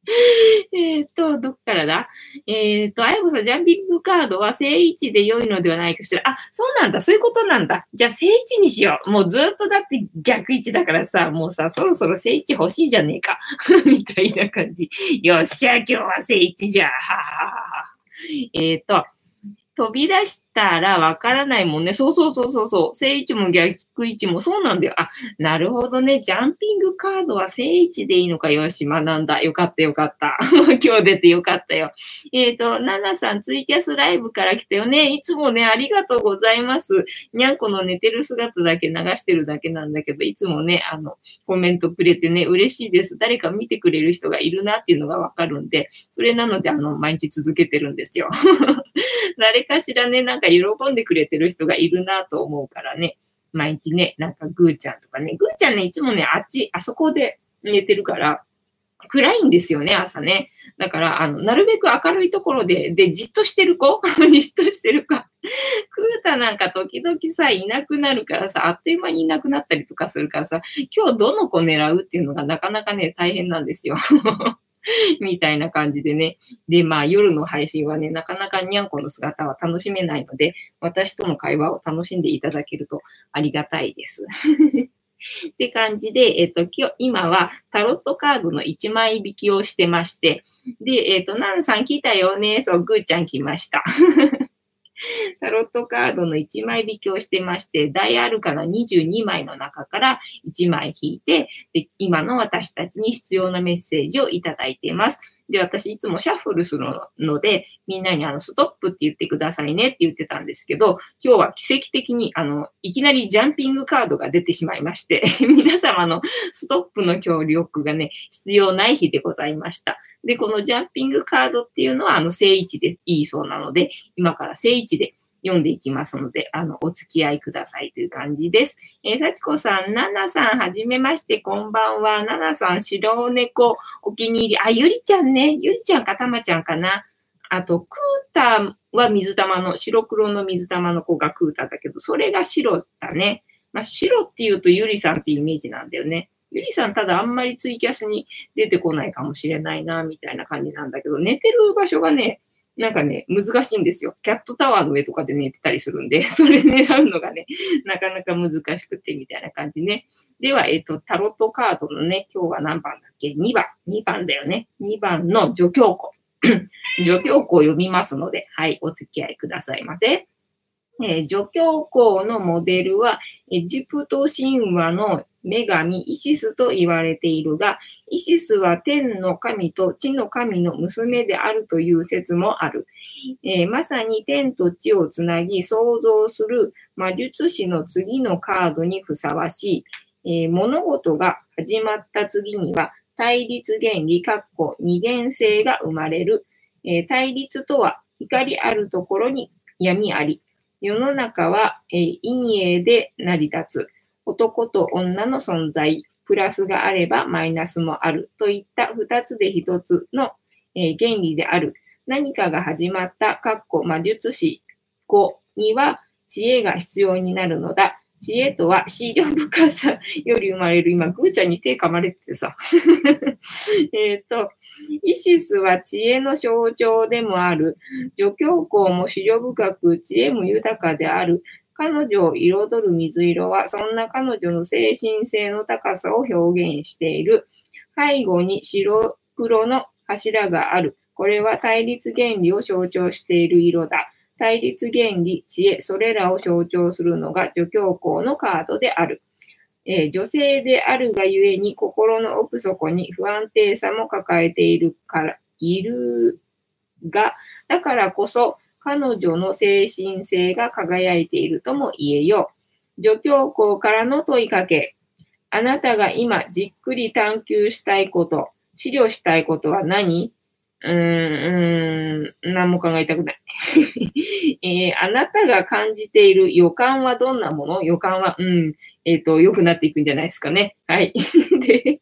(laughs) えっと、どっからだ？えっ、ー、と、あやこさん、ジャンピングカードは正位置で良いのではないかしら。あ、そうなんだ。そういうことなんだ。じゃあ、正位置にしよう。もうずっとだって逆位置だからさ、もうさ、そろそろ正位置欲しいじゃねえか。(laughs) みたいな感じ。よっしゃ、今日は正位置じゃ。はははは。えっ、ー、と、飛び出したらわからないもんね。そうそうそうそうそう。正位置も逆位置もそうなんだよ。あ、なるほどね。ジャンピングカードは正位置でいいのか。よし、学んだ。よかったよかった。(laughs) 今日出てよかったよ。えっ、ー、と、ナナさん、ツイキャスライブから来たよね。いつもね、ありがとうございます。にゃんこの寝てる姿だけ流してるだけなんだけど、いつもね、あの、コメントくれてね、嬉しいです。誰か見てくれる人がいるなっていうのがわかるんで、それなので、あの、毎日続けてるんですよ。(laughs) 誰かしらね、なんか喜んでくれてる人がいるなと思うからね、毎日ね、なんかぐーちゃんとかね、ぐーちゃんね、いつもね、あっち、あそこで寝てるから、暗いんですよね、朝ね。だから、あの、なるべく明るいところで、で、じっとしてる子？(laughs) じっとしてるか。クータなんか時々さ、いなくなるからさ、あっという間にいなくなったりとかするからさ、今日どの子狙うっていうのがなかなかね、大変なんですよ。(laughs) (laughs) みたいな感じでね。で、まあ夜の配信はね、なかなかにゃんこの姿は楽しめないので、私との会話を楽しんでいただけるとありがたいです。(laughs) って感じで、えっ、と、今日、今はタロットカードの1枚引きをしてまして、で、えっ、と、ナンさん来たよね。そう、ぐーちゃん来ました。(laughs) タロットカードの1枚引きをしてまして、ダイアルカナ22枚の中から1枚引いてで、今の私たちに必要なメッセージをいただいています。で、私いつもシャッフルするので、みんなにあの、ストップって言ってくださいねって言ってたんですけど、今日は奇跡的にあの、いきなりジャンピングカードが出てしまいまして、(laughs) 皆様のストップの協力がね、必要ない日でございました。で、このジャンピングカードっていうのは、あの、正位置でいいそうなので、今から正位置で読んでいきますので、あの、お付き合いくださいという感じです。えー、幸子さん、ななさん、はじめまして、こんばんは。ななさん、白猫、お気に入り。あ、ゆりちゃんね。ゆりちゃんかたまちゃんかな。あと、クータは水玉の、白黒の水玉の子がクータだけど、それが白だね。まあ、白って言うとゆりさんってイメージなんだよね。ゆりさん、ただあんまりツイキャスに出てこないかもしれないな、みたいな感じなんだけど、寝てる場所がね、なんかね、難しいんですよ。キャットタワーの上とかで寝てたりするんで、(laughs) それ狙うのがね、なかなか難しくて、みたいな感じね。では、えっ、ー、と、タロットカードのね、今日は何番だっけ ?2 番。2番だよね。2番の助教庫。(clears throat) 助教庫を読みますので、はい、お付き合いくださいませ。えー、助教皇のモデルは、エジプト神話の女神イシスと言われているが、イシスは天の神と地の神の娘であるという説もある。えー、まさに天と地をつなぎ創造する魔術師の次のカードにふさわしい。えー、物事が始まった次には対立原理、括弧二元性が生まれる。えー、対立とは光あるところに闇あり。世の中は、えー、陰影で成り立つ。男と女の存在。プラスがあればマイナスもある。といった二つで一つの、えー、原理である。何かが始まった、かっこ魔術師子には知恵が必要になるのだ。知恵とは、資料深さより生まれる。今、ぐーちゃんに手噛まれててさ。(laughs) えっと、イシスは知恵の象徴でもある。助教皇も資料深く、知恵も豊かである。彼女を彩る水色は、そんな彼女の精神性の高さを表現している。背後に白黒の柱がある。これは対立原理を象徴している色だ。対立原理、知恵、それらを象徴するのが助教皇のカードである。えー、女性であるがゆえに心の奥底に不安定さも抱えているから、いるが、だからこそ彼女の精神性が輝いているとも言えよう。助教校からの問いかけ。あなたが今じっくり探求したいこと、資料したいことは何、うーん、何も考えたくない。(laughs) えー、あなたが感じている予感はどんなもの？予感は、うん、えっ、ー、と、良くなっていくんじゃないですかね。はい。(laughs) で、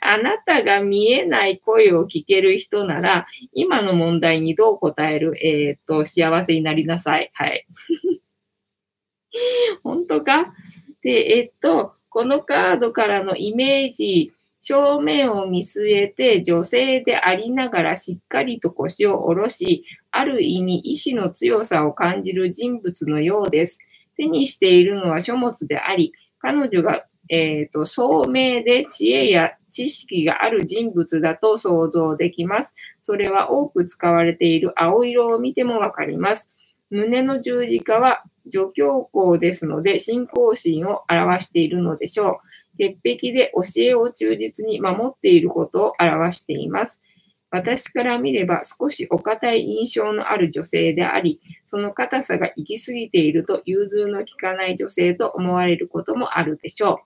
あなたが見えない声を聞ける人なら、今の問題にどう答える？えっ、ー、と、幸せになりなさい。はい。(laughs) 本当か？で、えっと、このカードからのイメージ、正面を見据えて女性でありながらしっかりと腰を下ろし、ある意味意志の強さを感じる人物のようです。手にしているのは書物であり、彼女が、えーと、聡明で知恵や知識がある人物だと想像できます。それは多く使われている青色を見てもわかります。胸の十字架は助教校ですので、信仰心を表しているのでしょう。鉄壁で教えを忠実に守っていることを表しています。私から見れば少しお堅い印象のある女性であり、その硬さが行き過ぎていると融通の利かない女性と思われることもあるでしょ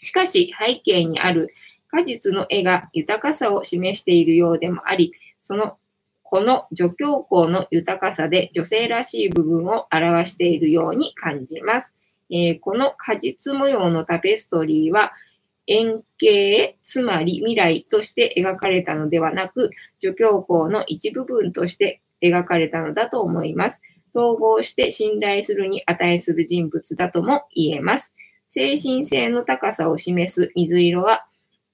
う。しかし背景にある果実の絵が豊かさを示しているようでもあり、そのこの助教校の豊かさで女性らしい部分を表しているように感じます。えー、この果実模様のタペストリーは円形、つまり未来として描かれたのではなく、助教校の一部分として描かれたのだと思います。統合して信頼するに値する人物だとも言えます。精神性の高さを示す水色は、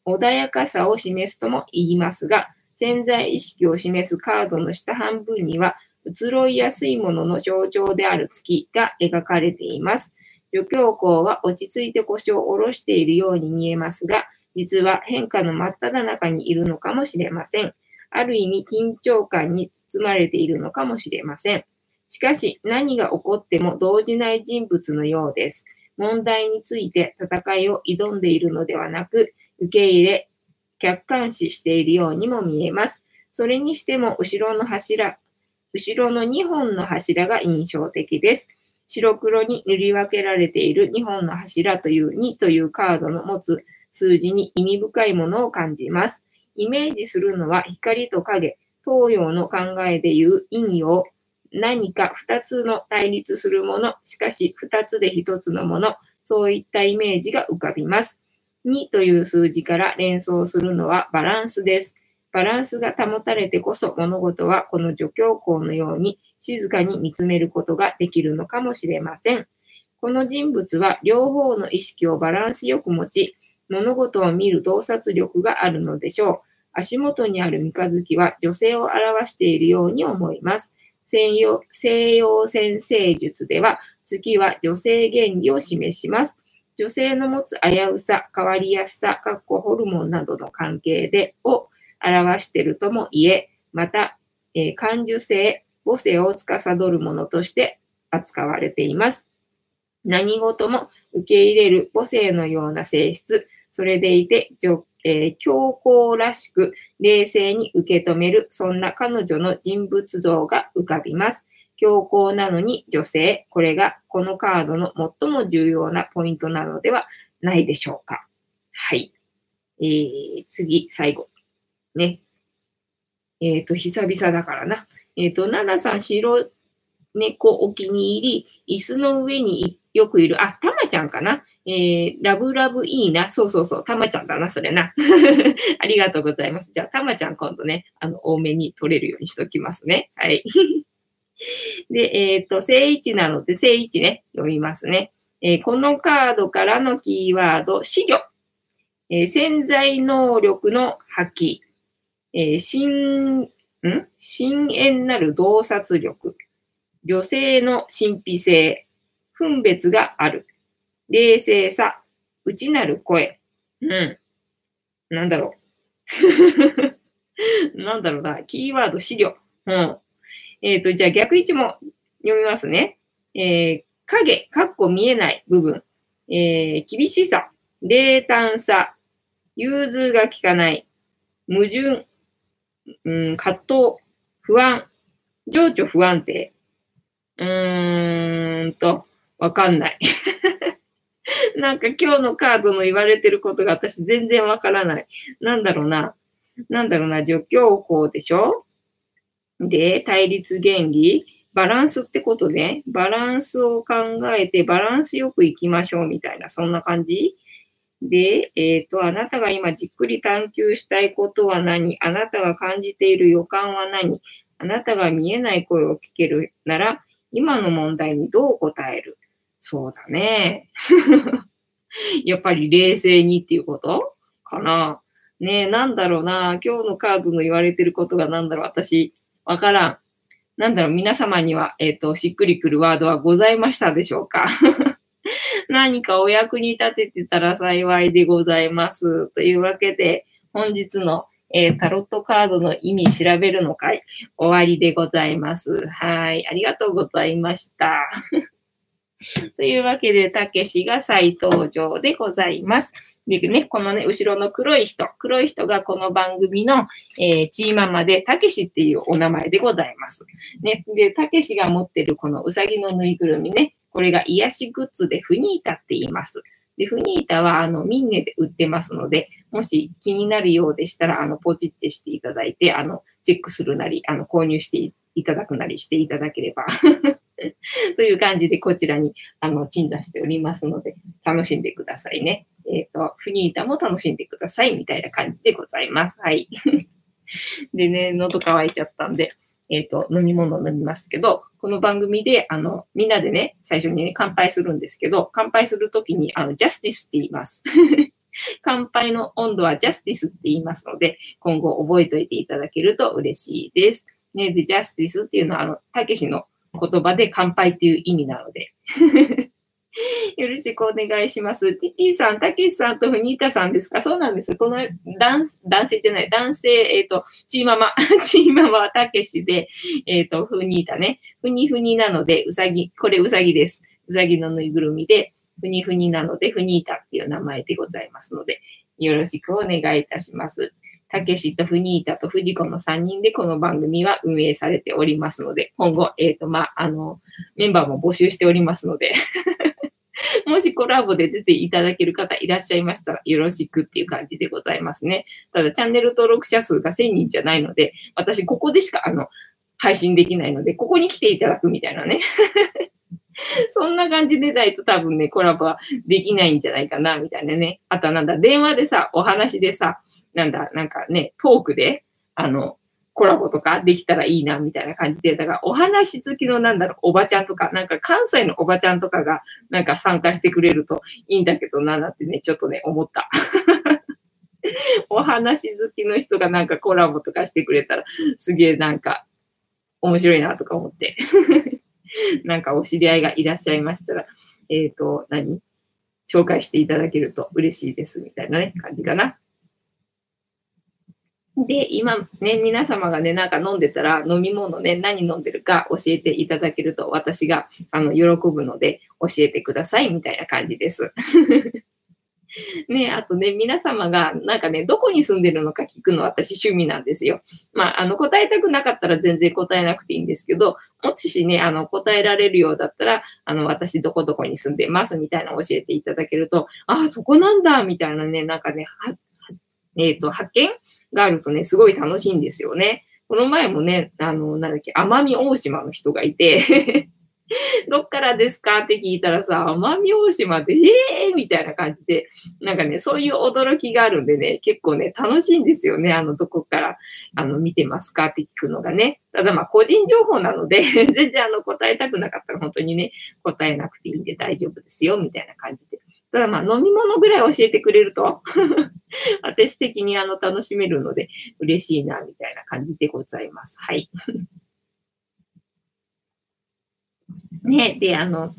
穏やかさを示すとも言いますが、潜在意識を示すカードの下半分には、移ろいやすいものの象徴である月が描かれています。助教校は落ち着いて腰を下ろしているように見えますが、実は変化の真っ只中にいるのかもしれません。ある意味緊張感に包まれているのかもしれません。しかし何が起こっても動じない人物のようです。問題について戦いを挑んでいるのではなく、受け入れ、客観視しているようにも見えます。それにしても後ろの柱、後ろの2本の柱が印象的です。白黒に塗り分けられている2本の柱という2というカードの持つ数字に意味深いものを感じます。イメージするのは光と影、東洋の考えでいう陰陽、何か2つの対立するもの、しかし2つで1つのもの、そういったイメージが浮かびます。2という数字から連想するのはバランスです。バランスが保たれてこそ物事はこの助教校のように静かに見つめることができるのかもしれません。この人物は両方の意識をバランスよく持ち、物事を見る洞察力があるのでしょう。足元にある三日月は女性を表しているように思います。西洋西洋先生術では月は女性原理を示します。女性の持つ危うさ、変わりやすさ、かっこホルモンなどの関係でを表しているとも言え、また、えー、感受性、母性を司るものとして扱われています。何事も受け入れる母性のような性質、それでいて、えー、強硬らしく冷静に受け止める、そんな彼女の人物像が浮かびます。強硬なのに女性、これがこのカードの最も重要なポイントなのではないでしょうか。はい。えー、次、最後。ね。えっ、ー、と、久々だからな。えっ、ー、と、ナナさん、白猫お気に入り、椅子の上によくいる、あ、たまちゃんかな？えー、ラブラブいいな。そうそうそう、たまちゃんだな、それな。(laughs) ありがとうございます。じゃあ、たまちゃん今度ね、あの、多めに取れるようにしときますね。はい。(laughs) で、えっ、ー、と、正位置なので、正位置ね、読みますね。えー、このカードからのキーワード、死魚。えー、潜在能力の発揮。えー、新ん？深遠なる洞察力、女性の神秘性、分別がある、冷静さ、内なる声、うん。なんだろう。(laughs) なんだろうな。キーワード、資料。うん。えっ、ー、と、じゃあ逆位置も読みますね。えー、影、かっこ見えない部分。えー、厳しさ、冷淡さ、融通が効かない、矛盾、うん、葛藤、不安、情緒不安定。うーんと、わかんない。(laughs) なんか今日のカードの言われてることが私全然わからない。なんだろうな。なんだろうな、除教法でしょ？で、対立原理バランスってことね。バランスを考えて、バランスよく行きましょうみたいな、そんな感じ？で、えっ、ー、と、あなたが今じっくり探求したいことは何？あなたが感じている予感は何？あなたが見えない声を聞けるなら、今の問題にどう答える？そうだね。(laughs) やっぱり冷静にっていうことかな。ねえ、なんだろうな。今日のカードの言われてることがなんだろう。私、わからん。なんだろう。皆様には、えっ、ー、と、しっくりくるワードはございましたでしょうか？何かお役に立ててたら幸いでございます。というわけで、本日の、えー、タロットカードの意味調べるのかい、終わりでございます。はい。ありがとうございました。(laughs) というわけで、たけしが再登場でございます。でね、このね、後ろの黒い人、黒い人がこの番組の、えー、チーママで、たけしっていうお名前でございます。ね、で、たけしが持ってるこのうさぎのぬいぐるみね、これが癒しグッズでフニータって言います。で、フニータは、あの、ミンネで売ってますので、もし気になるようでしたら、あの、ポチってしていただいて、あの、チェックするなり、あの、購入していただくなりしていただければ (laughs) (laughs) という感じでこちらにあの鎮座しておりますので、楽しんでくださいね。えっ、ー、と、フニータも楽しんでくださいみたいな感じでございます。はい。(laughs) でね、喉乾いちゃったんで、えっ、ー、と、飲み物飲みますけど、この番組で、あの、みんなでね、最初にね、乾杯するんですけど、乾杯するときに、あの、ジャスティスって言います。(laughs) 乾杯の温度はジャスティスって言いますので、今後覚えておいていただけると嬉しいです。ね、で、ジャスティスっていうのは、あの、たけしの言葉で乾杯っていう意味なので。(laughs) よろしくお願いします。ティティさん、たけしさんとフニータさんですか？そうなんです。この男男性じゃない、男性、えっ、ー、と、チーママ、(laughs) チーママはたけしで、えっ、ー、と、フニータね。ふにふになので、うさぎ、これうさぎです。うさぎのぬいぐるみで、ふにふになので、フニータっていう名前でございますので、よろしくお願いいたします。たけしとフニータとフジコの3人でこの番組は運営されておりますので、今後、えっ、ー、と、まあ、あの、メンバーも募集しておりますので (laughs) もしコラボで出ていただける方いらっしゃいましたらよろしくっていう感じでございますね。ただ、チャンネル登録者数が1000人じゃないので、私ここでしか、あの、配信できないので、ここに来ていただくみたいなね (laughs) そんな感じでないと多分ね、コラボはできないんじゃないかな、みたいなね。あとはなんだ、電話でさ、お話でさ、なんだ、なんかね、トークで、あの、コラボとかできたらいいな、みたいな感じで、だからお話好きのなんだろう、おばちゃんとか、なんか関西のおばちゃんとかがなんか参加してくれるといいんだけどな、なんてね、ちょっとね、思った。お話好きの人がなんかコラボとかしてくれたら、すげえなんか面白いなとか思って。(laughs) なんかお知り合いがいらっしゃいましたら、えっ、ー、と、何？紹介していただけると嬉しいですみたいなね、感じかな。で、今ね、皆様がね、なんか飲んでたら飲み物ね、何飲んでるか教えていただけると私があの喜ぶので教えてくださいみたいな感じです。(laughs) ね、あとね、皆様がなんかね、どこに住んでるのか聞くの私趣味なんですよ。まあ、あの、答えたくなかったら全然答えなくていいんですけど、もしね、あの、答えられるようだったら、あの、私どこどこに住んでますみたいなのを教えていただけると、あ、そこなんだみたいなね、なんかね、は、えっ、ー、と、発見があるとね、すごい楽しいんですよね。この前もね、あの、なんだっけ、奄美大島の人がいて (laughs) どっからですかって聞いたらさ、奄美大島で、えーみたいな感じで、なんかね、そういう驚きがあるんでね、結構ね、楽しいんですよね。あの、どこから、あの、見てますかって聞くのがね。ただまあ、個人情報なので (laughs) 全然あの、答えたくなかったら本当にね、答えなくていいんで大丈夫ですよ、みたいな感じで。ただまあ、飲み物ぐらい教えてくれると (laughs) 私的にあの、楽しめるので、嬉しいな、みたいな感じでございます。はい。(laughs) ね、で、あの、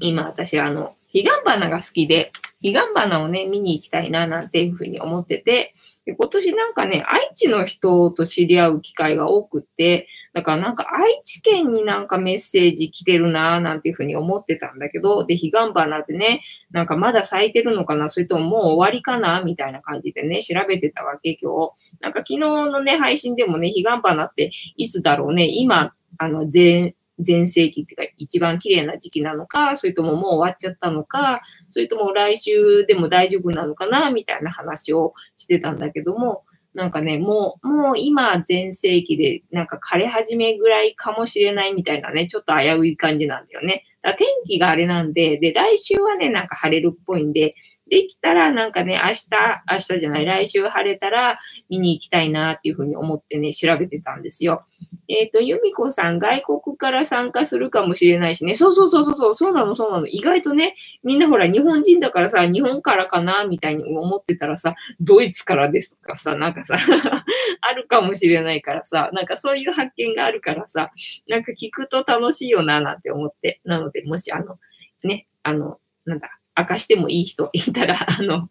今私、あの、彼岸花が好きで、彼岸花をね、見に行きたいな、なんていうふうに思ってて、で今年なんかね、愛知の人と知り合う機会が多くって、だからなんか愛知県になんかメッセージ来てるなーなんていうふうに思ってたんだけど、で、彼岸花ってね、なんかまだ咲いてるのかなそれとももう終わりかなみたいな感じでね、調べてたわけ今日。なんか昨日のね、配信でもね、彼岸花っていつだろうね、今、あの、全、全盛期っていうか一番綺麗な時期なのか、それとももう終わっちゃったのか、それとも来週でも大丈夫なのかな、みたいな話をしてたんだけども、なんかね、もう、もう今全盛期で、なんか枯れ始めぐらいかもしれないみたいなね、ちょっと危うい感じなんだよね。だ天気があれなんで、で、来週はね、なんか晴れるっぽいんで、できたらなんかね、明日、明日じゃない、来週晴れたら見に行きたいなっていうふうに思ってね、調べてたんですよ。えっ、ー、と、由美子さん、外国から参加するかもしれないしね。そうそうそうそう、そうなの、そうなの。意外とね、みんなほら、日本人だからさ、日本からかな、みたいに思ってたらさ、ドイツからですとかさ、なんかさ、(laughs) あるかもしれないからさ、なんかそういう発見があるからさ、なんか聞くと楽しいよな、なんて思って。なので、もしあの、ね、あの、なんだ、明かしてもいい人 (laughs) いたら、あの、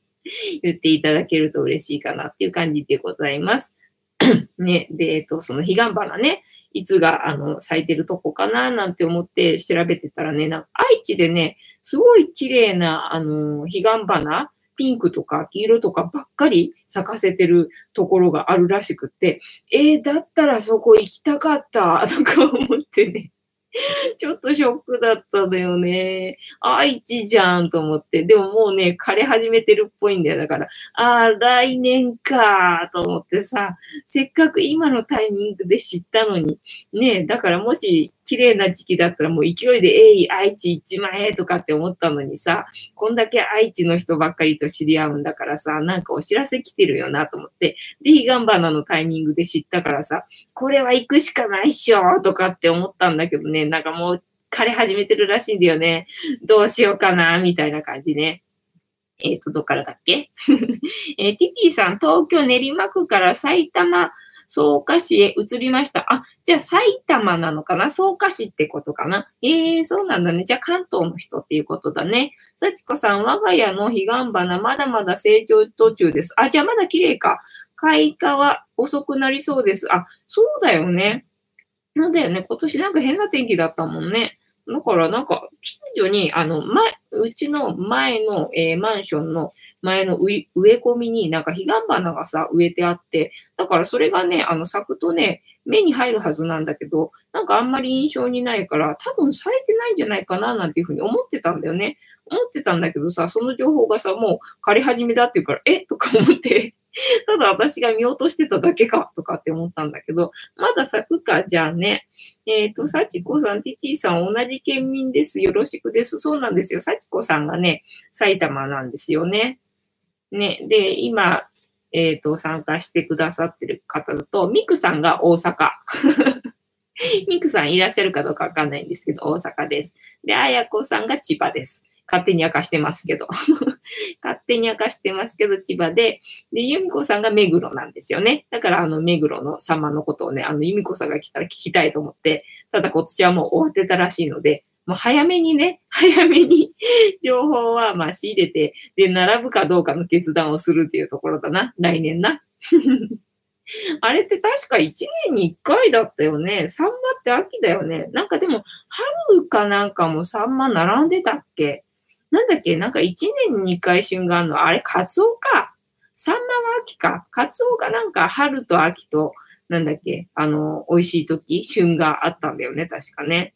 言っていただけると嬉しいかなっていう感じでございます。(coughs) ね、で、えっと、その彼岸花ね、いつが、あの、咲いてるとこかななんて思って調べてたらね、なんか愛知でね、すごい綺麗な、あの、彼岸花、ピンクとか黄色とかばっかり咲かせてるところがあるらしくって、えー、だったらそこ行きたかったとか思ってね。(laughs) ちょっとショックだったんだよね。愛知じゃんと思って。でももうね、枯れ始めてるっぽいんだよ。だから、ああ、来年かと思ってさ、せっかく今のタイミングで知ったのに。ねだからもし綺麗な時期だったらもう勢いで、えい、愛知1万円とかって思ったのにさ、こんだけ愛知の人ばっかりと知り合うんだからさ、なんかお知らせ来てるよなと思って。で、ヒガンバナのタイミングで知ったからさ、これは行くしかないっしょとかって思ったんだけどね、なんかもう枯れ始めてるらしいんだよね。どうしようかな、みたいな感じね。えっ、ー、と、どっからだっけ？(laughs) えー、ティティさん、東京練馬区から埼玉草加市へ移りました。あ、じゃあ埼玉なのかな？草加市ってことかな？ええー、そうなんだね。じゃあ関東の人っていうことだね。幸子さん、我が家の彼岸花、まだまだ成長途中です。あ、じゃあまだ綺麗か。開花は遅くなりそうです。あ、そうだよね。なんだよね。今年なんか変な天気だったもんね。だからなんか、近所に、あの、前、うちの前の、えー、マンションの前の植え込みになんか彼岸花がさ、植えてあって、だからそれがね、あの、咲くとね、目に入るはずなんだけど、なんかあんまり印象にないから、多分咲いてないんじゃないかな、なんていうふうに思ってたんだよね。思ってたんだけどさ、その情報がさ、もう枯れ始めだっていうから、えとか思って (laughs) ただ私が見落としてただけかとかって思ったんだけど、まだ咲くか、じゃあね。えっ、ー、と、幸子さん、ティティさん、同じ県民です。よろしくです。そうなんですよ。幸子さんがね、埼玉なんですよね。ね。で、今、えっ、ー、と、参加してくださってる方だと、ミクさんが大阪。(laughs) ミクさんいらっしゃるかどうかわかんないんですけど、大阪です。で、あやこさんが千葉です。勝手に明かしてますけど。(laughs) 勝手に明かしてますけど、千葉で。で、由美子さんが目黒なんですよね。だから、あの、目黒の様のことをね、あの、由美子さんが来たら聞きたいと思って、ただ今年はもう終わってたらしいので、もう早めにね、(laughs) 早めに (laughs) 情報はまあ仕入れて、で、並ぶかどうかの決断をするっていうところだな。来年な。あれって確か1年に1回だったよね。サンマって秋だよね。なんかでも、春かなんかもサンマ並んでたっけ？なんだっけ？なんか1年に2回旬があるの。あれ、カツオか。サンマは秋か。カツオがなんか春と秋と、なんだっけ？あの、美味しい時、旬があったんだよね。確かね。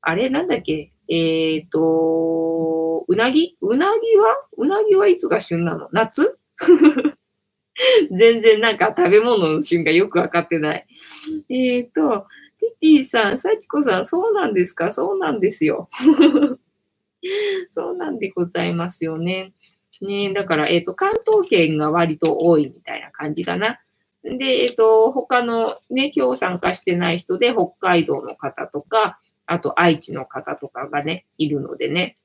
あれ、なんだっけ？えっ、ー、と、うなぎ？うなぎは？うなぎはいつが旬なの？夏？(laughs) 全然なんか食べ物の旬がよくわかってない。えっ、ー、と、ティティさん、サチコさん、そうなんですか？そうなんですよ。(laughs) そうなんでございますよね。ねだから、えっ、ー、と、関東圏が割と多いみたいな感じかな。で、えっ、ー、と、他のね、今日参加してない人で北海道の方とか、あと愛知の方とかがね、いるのでね。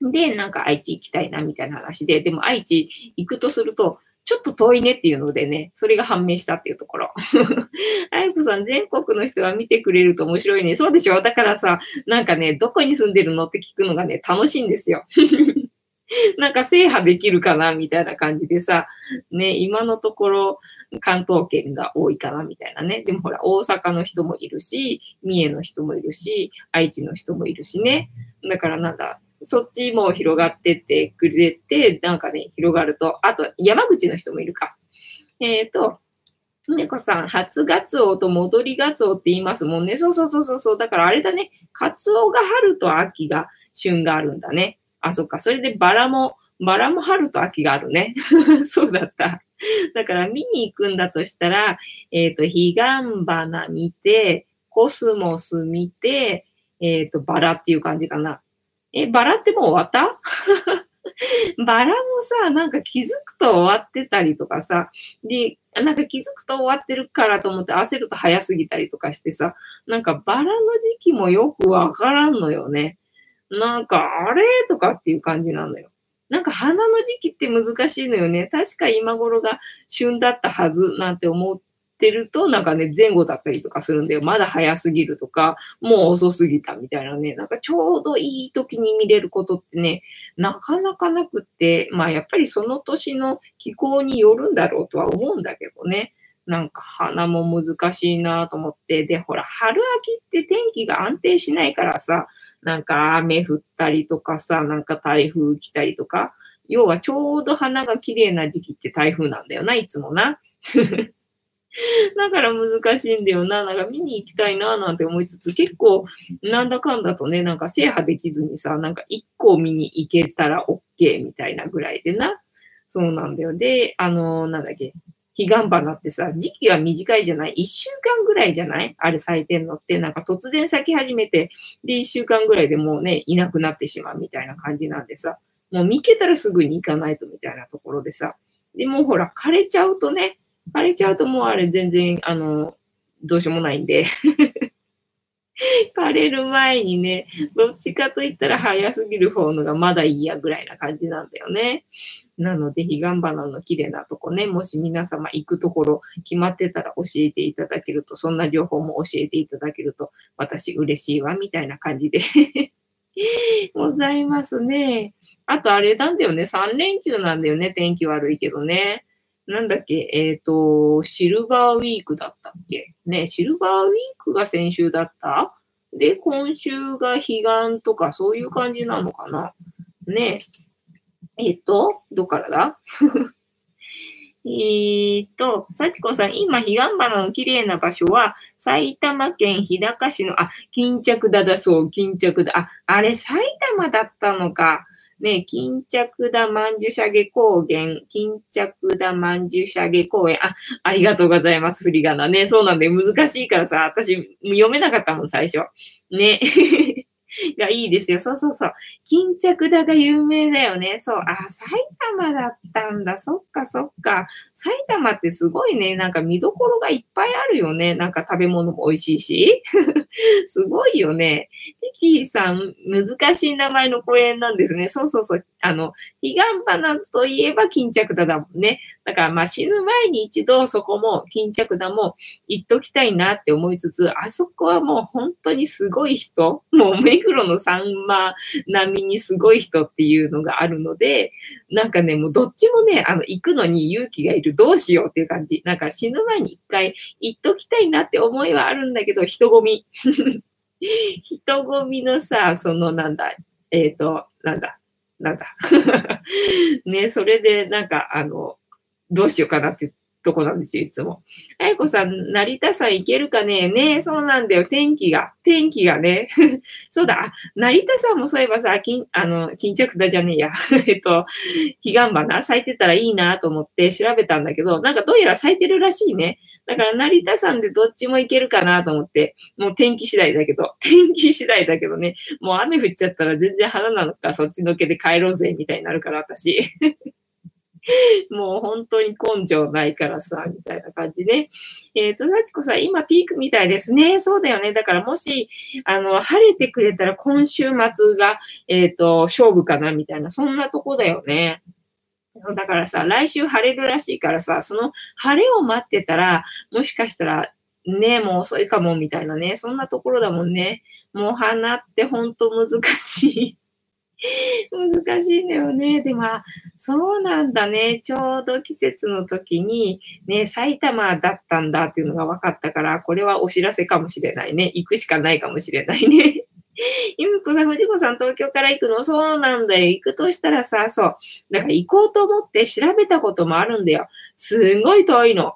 で、なんか愛知行きたいなみたいな話で、でも愛知行くとすると、ちょっと遠いねっていうのでね、それが判明したっていうところ。(laughs) あいこさん、全国の人が見てくれると面白いね。そうでしょ？だからさ、なんかね、どこに住んでるのって聞くのがね、楽しいんですよ。(laughs) なんか制覇できるかなみたいな感じでさ、ね、今のところ、関東圏が多いかなみたいなね。でもほら、大阪の人もいるし、三重の人もいるし、愛知の人もいるしね。だからなんだ、そっちも広がってってくれて、なんかね、広がると、あと山口の人もいるか。えっ、ー、と、猫さん、初ガツオと戻りガツオって言いますもんね。そうそうそうそう。だからあれだね。カツオが春と秋が旬があるんだね。あ、そっか。それでバラも、バラも春と秋があるね。(laughs) そうだった。だから見に行くんだとしたら、えっ、ー、と、彼岸花見て、コスモス見て、えっ、ー、と、バラっていう感じかな。え、バラってもう終わった？(laughs) バラもさ、なんか気づくと終わってたりとかさ、で、なんか気づくと終わってるからと思って焦ると早すぎたりとかしてさ、なんかバラの時期もよくわからんのよね。なんか、あれとかっていう感じなのよ。なんか花の時期って難しいのよね。確か今頃が旬だったはずなんて思ってると、なんかね、前後だったりとかするんだよ。まだ早すぎるとか、もう遅すぎたみたいなね。なんかちょうどいい時に見れることってね、なかなかなくって、まあやっぱりその年の気候によるんだろうとは思うんだけどね。なんか花も難しいなと思って。で、ほら、春秋って天気が安定しないからさ、なんか雨降ったりとかさ、なんか台風来たりとか、要はちょうど花が綺麗な時期って台風なんだよな、いつもな。(laughs) (laughs) だから難しいんだよな。なんか見に行きたいななんて思いつつ、結構なんだかんだとね、なんか制覇できずにさ、なんか一個見に行けたら OK みたいなぐらいでな。そうなんだよ。で、あのー、なんだっけ。彼岸花ってさ、時期は短いじゃない？一週間ぐらいじゃない？あれ咲いてんのって、なんか突然咲き始めて、で、一週間ぐらいでもうね、いなくなってしまうみたいな感じなんでさ、もう見けたらすぐに行かないとみたいなところでさ、で、もほら、枯れちゃうとね、枯れちゃうともうあれ全然、あの、どうしようもないんで枯れる前にね、どっちかと言ったら早すぎる方のがまだいいやぐらいな感じなんだよね。なので、彼岸花の綺麗なとこね、もし皆様行くところ決まってたら教えていただけると、そんな情報も教えていただけると、私嬉しいわ、みたいな感じで (laughs) ございますね。あとあれなんだよね、3連休なんだよね、天気悪いけどね。なんだっけ、えっ、ー、と、シルバーウィークだったっけ？ね、シルバーウィークが先週だった？で、今週が彼岸とかそういう感じなのかな？ねえっ、ー、と、どっからだ？(laughs) えっと、幸子さん、今、彼岸花の綺麗な場所は、埼玉県日高市の、あ、巾着田だそう、巾着田。あ、あれ、埼玉だったのか。ね、巾着田万樹斜下高原、巾着田万樹斜下公園。あ、ありがとうございます、振り仮名ね。そうなんで、難しいからさ、私、読めなかったもん、最初。ね。(laughs) がいいですよ。そうそうそう。巾着田が有名だよね。そう。あ、埼玉だったんだ。そっかそっか。埼玉ってすごいね。なんか見どころがいっぱいあるよね。なんか食べ物も美味しいし。(laughs) すごいよね。テキーさん、難しい名前の公園なんですね。そうそうそう。あの、彼岸花といえば巾着田だもんね。だからまあ死ぬ前に一度そこも巾着田も行っときたいなって思いつつ、あそこはもう本当にすごい人。もう目黒のサンマ並みにすごい人っていうのがあるので、なんかね、もうどっちもね、あの、行くのに勇気がいる。どうしようっていう感じ。なんか死ぬ前に一回行っときたいなって思いはあるんだけど、人混み。(laughs) 人混みのさ、そのなんだ、えっ、ー、と、なんだ、なんだ。(laughs) ね、それでなんか、あの、どうしようかなってとこなんですよ、いつも。あやこさん、成田山行けるかね？ねそうなんだよ。天気が。天気がね。(laughs) そうだ。成田山もそういえばさ、金、あの、巾着だじゃねえや。(laughs) えっと、彼岸花？咲いてたらいいなと思って調べたんだけど、なんかどうやら咲いてるらしいね。だから成田山でどっちも行けるかなと思って、もう天気次第だけど、(laughs) 天気次第だけどね、もう雨降っちゃったら全然花なのか、そっちのけで帰ろうぜ、みたいになるから、私。(laughs) もう本当に根性ないからさ、みたいな感じで。えっ、ー、と、幸子さん、今ピークみたいですね。そうだよね。だからもし、あの、晴れてくれたら今週末が、えっ、ー、と、勝負かな、みたいな、そんなとこだよね。だからさ、来週晴れるらしいからさ、その晴れを待ってたら、もしかしたら、ね、もう遅いかも、みたいなね、そんなところだもんね。もう花ってほんと難しい。難しいんだよね。でも、そうなんだね。ちょうど季節の時に、ね、埼玉だったんだっていうのが分かったから、これはお知らせかもしれないね。行くしかないかもしれないね。(laughs) ゆみこさん、藤子さん、東京から行くの？そうなんだよ。行くとしたらさ、そう。だから行こうと思って調べたこともあるんだよ。すんごい遠いの。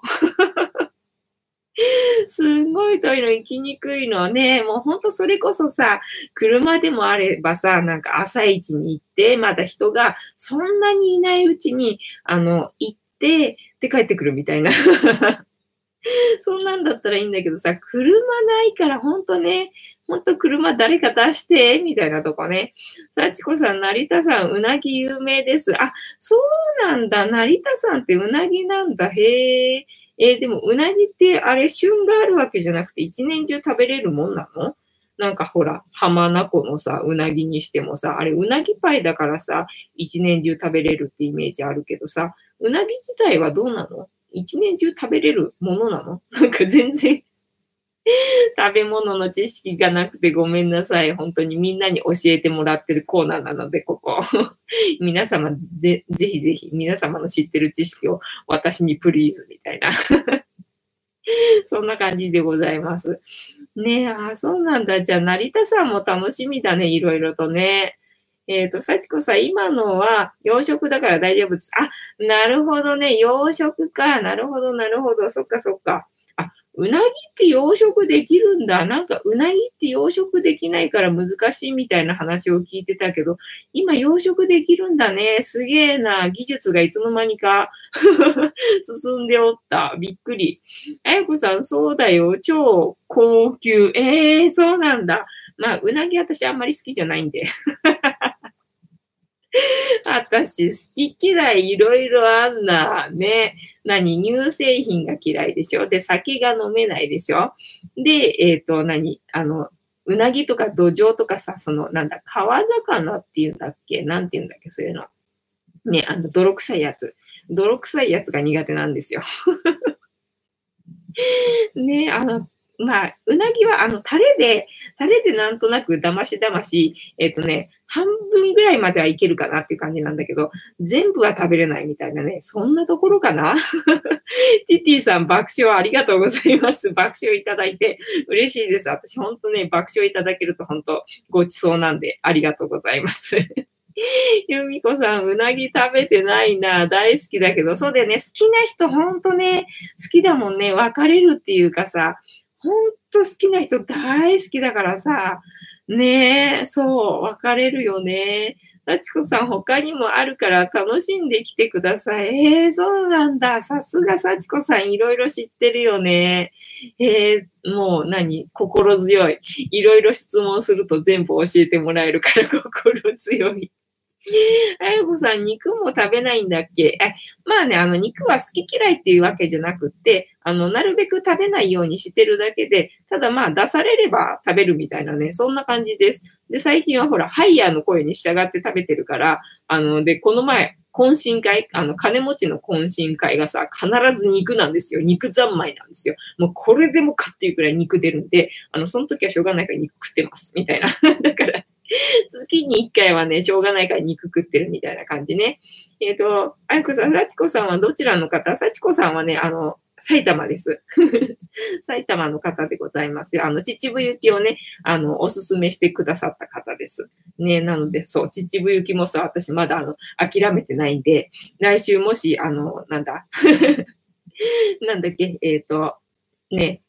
(laughs) すんごい遠いの、行きにくいのね。もうほんとそれこそさ、車でもあればさ、なんか朝一に行って、まだ人がそんなにいないうちに、あの、行って、で帰ってくるみたいな。(laughs) そんなんだったらいいんだけどさ、車ないからほんとね、ほんと車誰か出して、みたいなとこね。幸子さん、成田さん、うなぎ有名です。あ、そうなんだ。成田さんってうなぎなんだ。へえ。えー、でも、うなぎってあれ、旬があるわけじゃなくて、一年中食べれるもんなの？なんかほら、浜名湖のさ、うなぎにしてもさ、あれ、うなぎパイだからさ、一年中食べれるってイメージあるけどさ、うなぎ自体はどうなの？一年中食べれるものなの？(laughs) なんか全然 (laughs) 食べ物の知識がなくてごめんなさい。本当にみんなに教えてもらってるコーナーなので、ここ。(laughs) 皆様で、ぜひぜひ皆様の知ってる知識を私にプリーズみたいな。(laughs) そんな感じでございます。ねえ、あ、そうなんだ。じゃあ、成田さんも楽しみだね。いろいろとね。えっ、ー、と、幸子さん、今のは洋食だから大丈夫です。あ、なるほどね。洋食か。なるほど、なるほど。そっか、そっか。うなぎって養殖できるんだ。なんかうなぎって養殖できないから難しいみたいな話を聞いてたけど、今養殖できるんだね。すげえな。技術がいつの間にか (laughs) 進んでおった。びっくり。あやこさん、そうだよ。超高級。ええー、そうなんだ。まあ、うなぎ私あんまり好きじゃないんで。私、好き嫌いいろいろあんな。ね。何？乳製品が嫌いでしょ？で、酒が飲めないでしょ？で、えっ、ー、と、何？あの、うなぎとか土壌とかさ、その、なんだ、川魚っていうんだっけ？なんていうんだっけ？そういうの。ね、あの、泥臭いやつ。泥臭いやつが苦手なんですよ。(laughs) ね、あの、まあ、うなぎは、あの、タレで、タレでなんとなくだましだまし、えっ、ー、とね、半分ぐらいまではいけるかなっていう感じなんだけど、全部は食べれないみたいなね、そんなところかな？(laughs) ティティさん爆笑ありがとうございます。爆笑いただいて嬉しいです。私ほんとね、爆笑いただけると本当ごちそうなんでありがとうございます。ゆみこさん、うなぎ食べてないな。大好きだけど、そうだよね。好きな人ほんとね、好きだもんね。別れるっていうかさ、ほんと好きな人大好きだからさ、ねえ、そう、別れるよね。幸子さん、他にもあるから楽しんできてください。えー、そうなんだ。さすが幸子さん、いろいろ知ってるよね。えー、もう何？心強い。いろいろ質問すると全部教えてもらえるから (laughs) 心強い。(laughs) あやこさん、肉も食べないんだっけ？え、まあね、あの、肉は好き嫌いっていうわけじゃなくって、あの、なるべく食べないようにしてるだけで、ただまあ、出されれば食べるみたいなね、そんな感じです。で、最近はほら、ハイヤーの声に従って食べてるから、あの、で、この前、懇親会、あの、金持ちの懇親会がさ、必ず肉なんですよ。肉三昧なんですよ。もうこれでもかっていうくらい肉出るんで、あの、その時はしょうがないから肉食ってます。みたいな。(laughs) だから、(laughs) 月に1回はね、しょうがないから肉食ってるみたいな感じね。えっ、ー、と、あやこさん、さちこさんはどちらの方？さちこさんはね、あの、埼玉です。(laughs) 埼玉の方でございますよ。あの、秩父行きをね、あの、おすすめしてくださった方です。ね、なので、そう、秩父行きもさ、私まだあの、諦めてないんで、来週もし、あの、なんだ、(laughs) なんだっけ、えっ、ー、と、ね、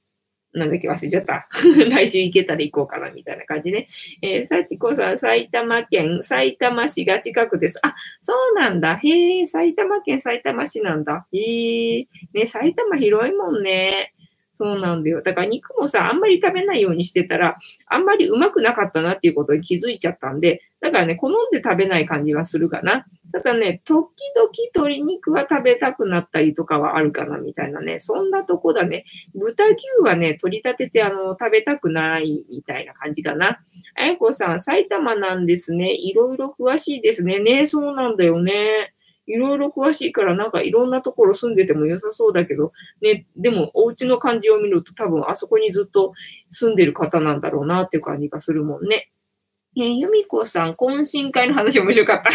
なんだっけ忘れちゃった？(laughs) 来週行けたら行こうかな、みたいな感じね。えー、幸子さん、埼玉県、埼玉市が近くです。あ、そうなんだ。へえ、埼玉県、埼玉市なんだ。へえ、ね、埼玉広いもんね。そうなんだよ。だから肉もさ、あんまり食べないようにしてたら、あんまりうまくなかったなっていうことに気づいちゃったんで、だからね、好んで食べない感じはするかな。ただね、時々鶏肉は食べたくなったりとかはあるかなみたいなね。そんなとこだね。豚牛はね、取り立ててあの、食べたくないみたいな感じかな。あやこさん、埼玉なんですね。いろいろ詳しいですね。ね、そうなんだよね。いろいろ詳しいから、なんかいろんなところ住んでても良さそうだけど、ね、でもお家の感じを見ると多分あそこにずっと住んでる方なんだろうなっていう感じがするもんね。え、由美子さん、懇親会の話面白かった。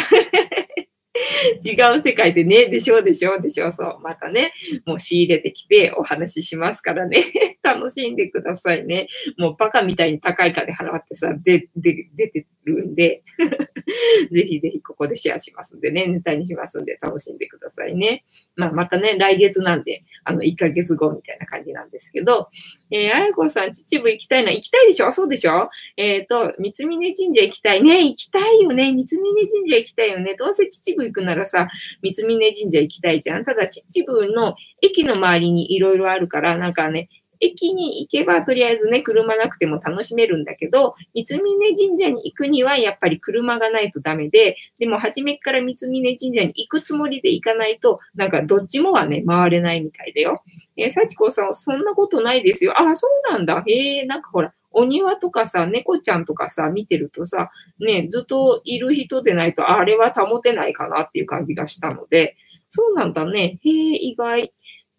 違う世界でね、でしょうでしょうでしょう。そう。またね、もう仕入れてきてお話ししますからね。(laughs) 楽しんでくださいね。もうバカみたいに高い金払ってさ、で、で、出てるんで、(laughs) ぜひぜひここでシェアしますんでね、ネタにしますんで楽しんでくださいね。まあ、またね、来月なんで、あの、1ヶ月後みたいな感じなんですけど、えー、あやこさん、秩父行きたいな。行きたいでしょ？そうでしょ？えっ、ー、と、三峯神社行きたいね。行きたいよね。三峯神社行きたいよね。どうせ秩父行くならさ、三峯神社行きたいじゃん。ただ、秩父の駅の周りにいろいろあるから、なんかね、駅に行けばとりあえずね、車なくても楽しめるんだけど、三峯神社に行くにはやっぱり車がないとダメで、でも初めから三峯神社に行くつもりで行かないと、なんかどっちもはね、回れないみたいだよ。えー、幸子さん、そんなことないですよ。あ、そうなんだ。へえ、なんかほら、お庭とかさ、猫ちゃんとかさ、見てるとさ、ね、ずっといる人でないと、あれは保てないかなっていう感じがしたので、そうなんだね。へえ、意外。っ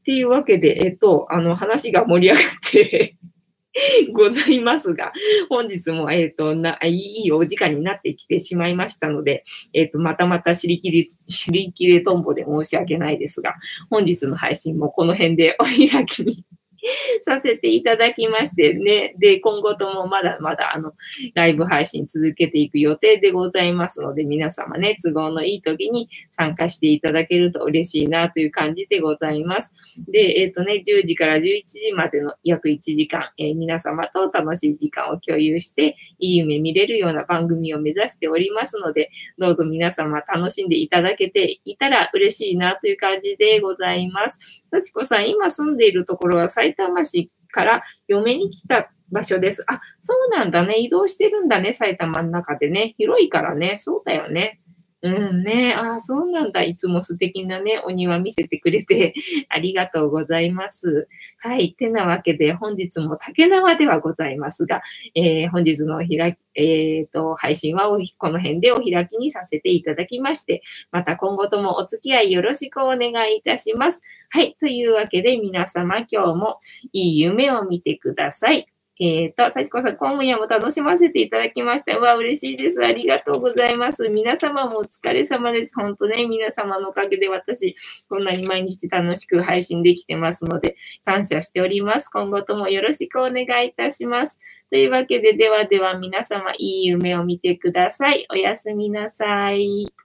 ていうわけで、えっと、あの、話が盛り上がって (laughs) ございますが、本日も、えっ、ー、とな、いいお時間になってきてしまいましたので、えっ、ー、と、またまた尻切り、尻切れとんぼで申し訳ないですが、本日の配信もこの辺でお開きに (laughs) させていただきましてね。で、今後ともまだまだあの、ライブ配信続けていく予定でございますので、皆様ね、都合のいい時に参加していただけると嬉しいなという感じでございます。で、えっ、ー、とね、10時から11時までの約1時間、えー、皆様と楽しい時間を共有して、いい夢見れるような番組を目指しておりますので、どうぞ皆様楽しんでいただけていたら嬉しいなという感じでございます。幸子さん、今住んでいるところは埼玉市から嫁に来た場所です。あ、そうなんだね。移動してるんだね。埼玉の中でね。広いからね。そうだよね。うんね。ああ、そうなんだ。いつも素敵なね、お庭見せてくれて (laughs) ありがとうございます。はい。てなわけで、本日も竹縄ではございますが、えー、本日の開き、えっ、ー、と、配信はこの辺でお開きにさせていただきまして、また今後ともお付き合いよろしくお願いいたします。はい。というわけで、皆様今日もいい夢を見てください。えっ、ー、と、幸子さん、今夜も楽しませていただきました。うわ、嬉しいです。ありがとうございます。皆様もお疲れ様です。本当ね、皆様のおかげで私、こんなに毎日楽しく配信できてますので、感謝しております。今後ともよろしくお願いいたします。というわけで、ではでは皆様、いい夢を見てください。おやすみなさい。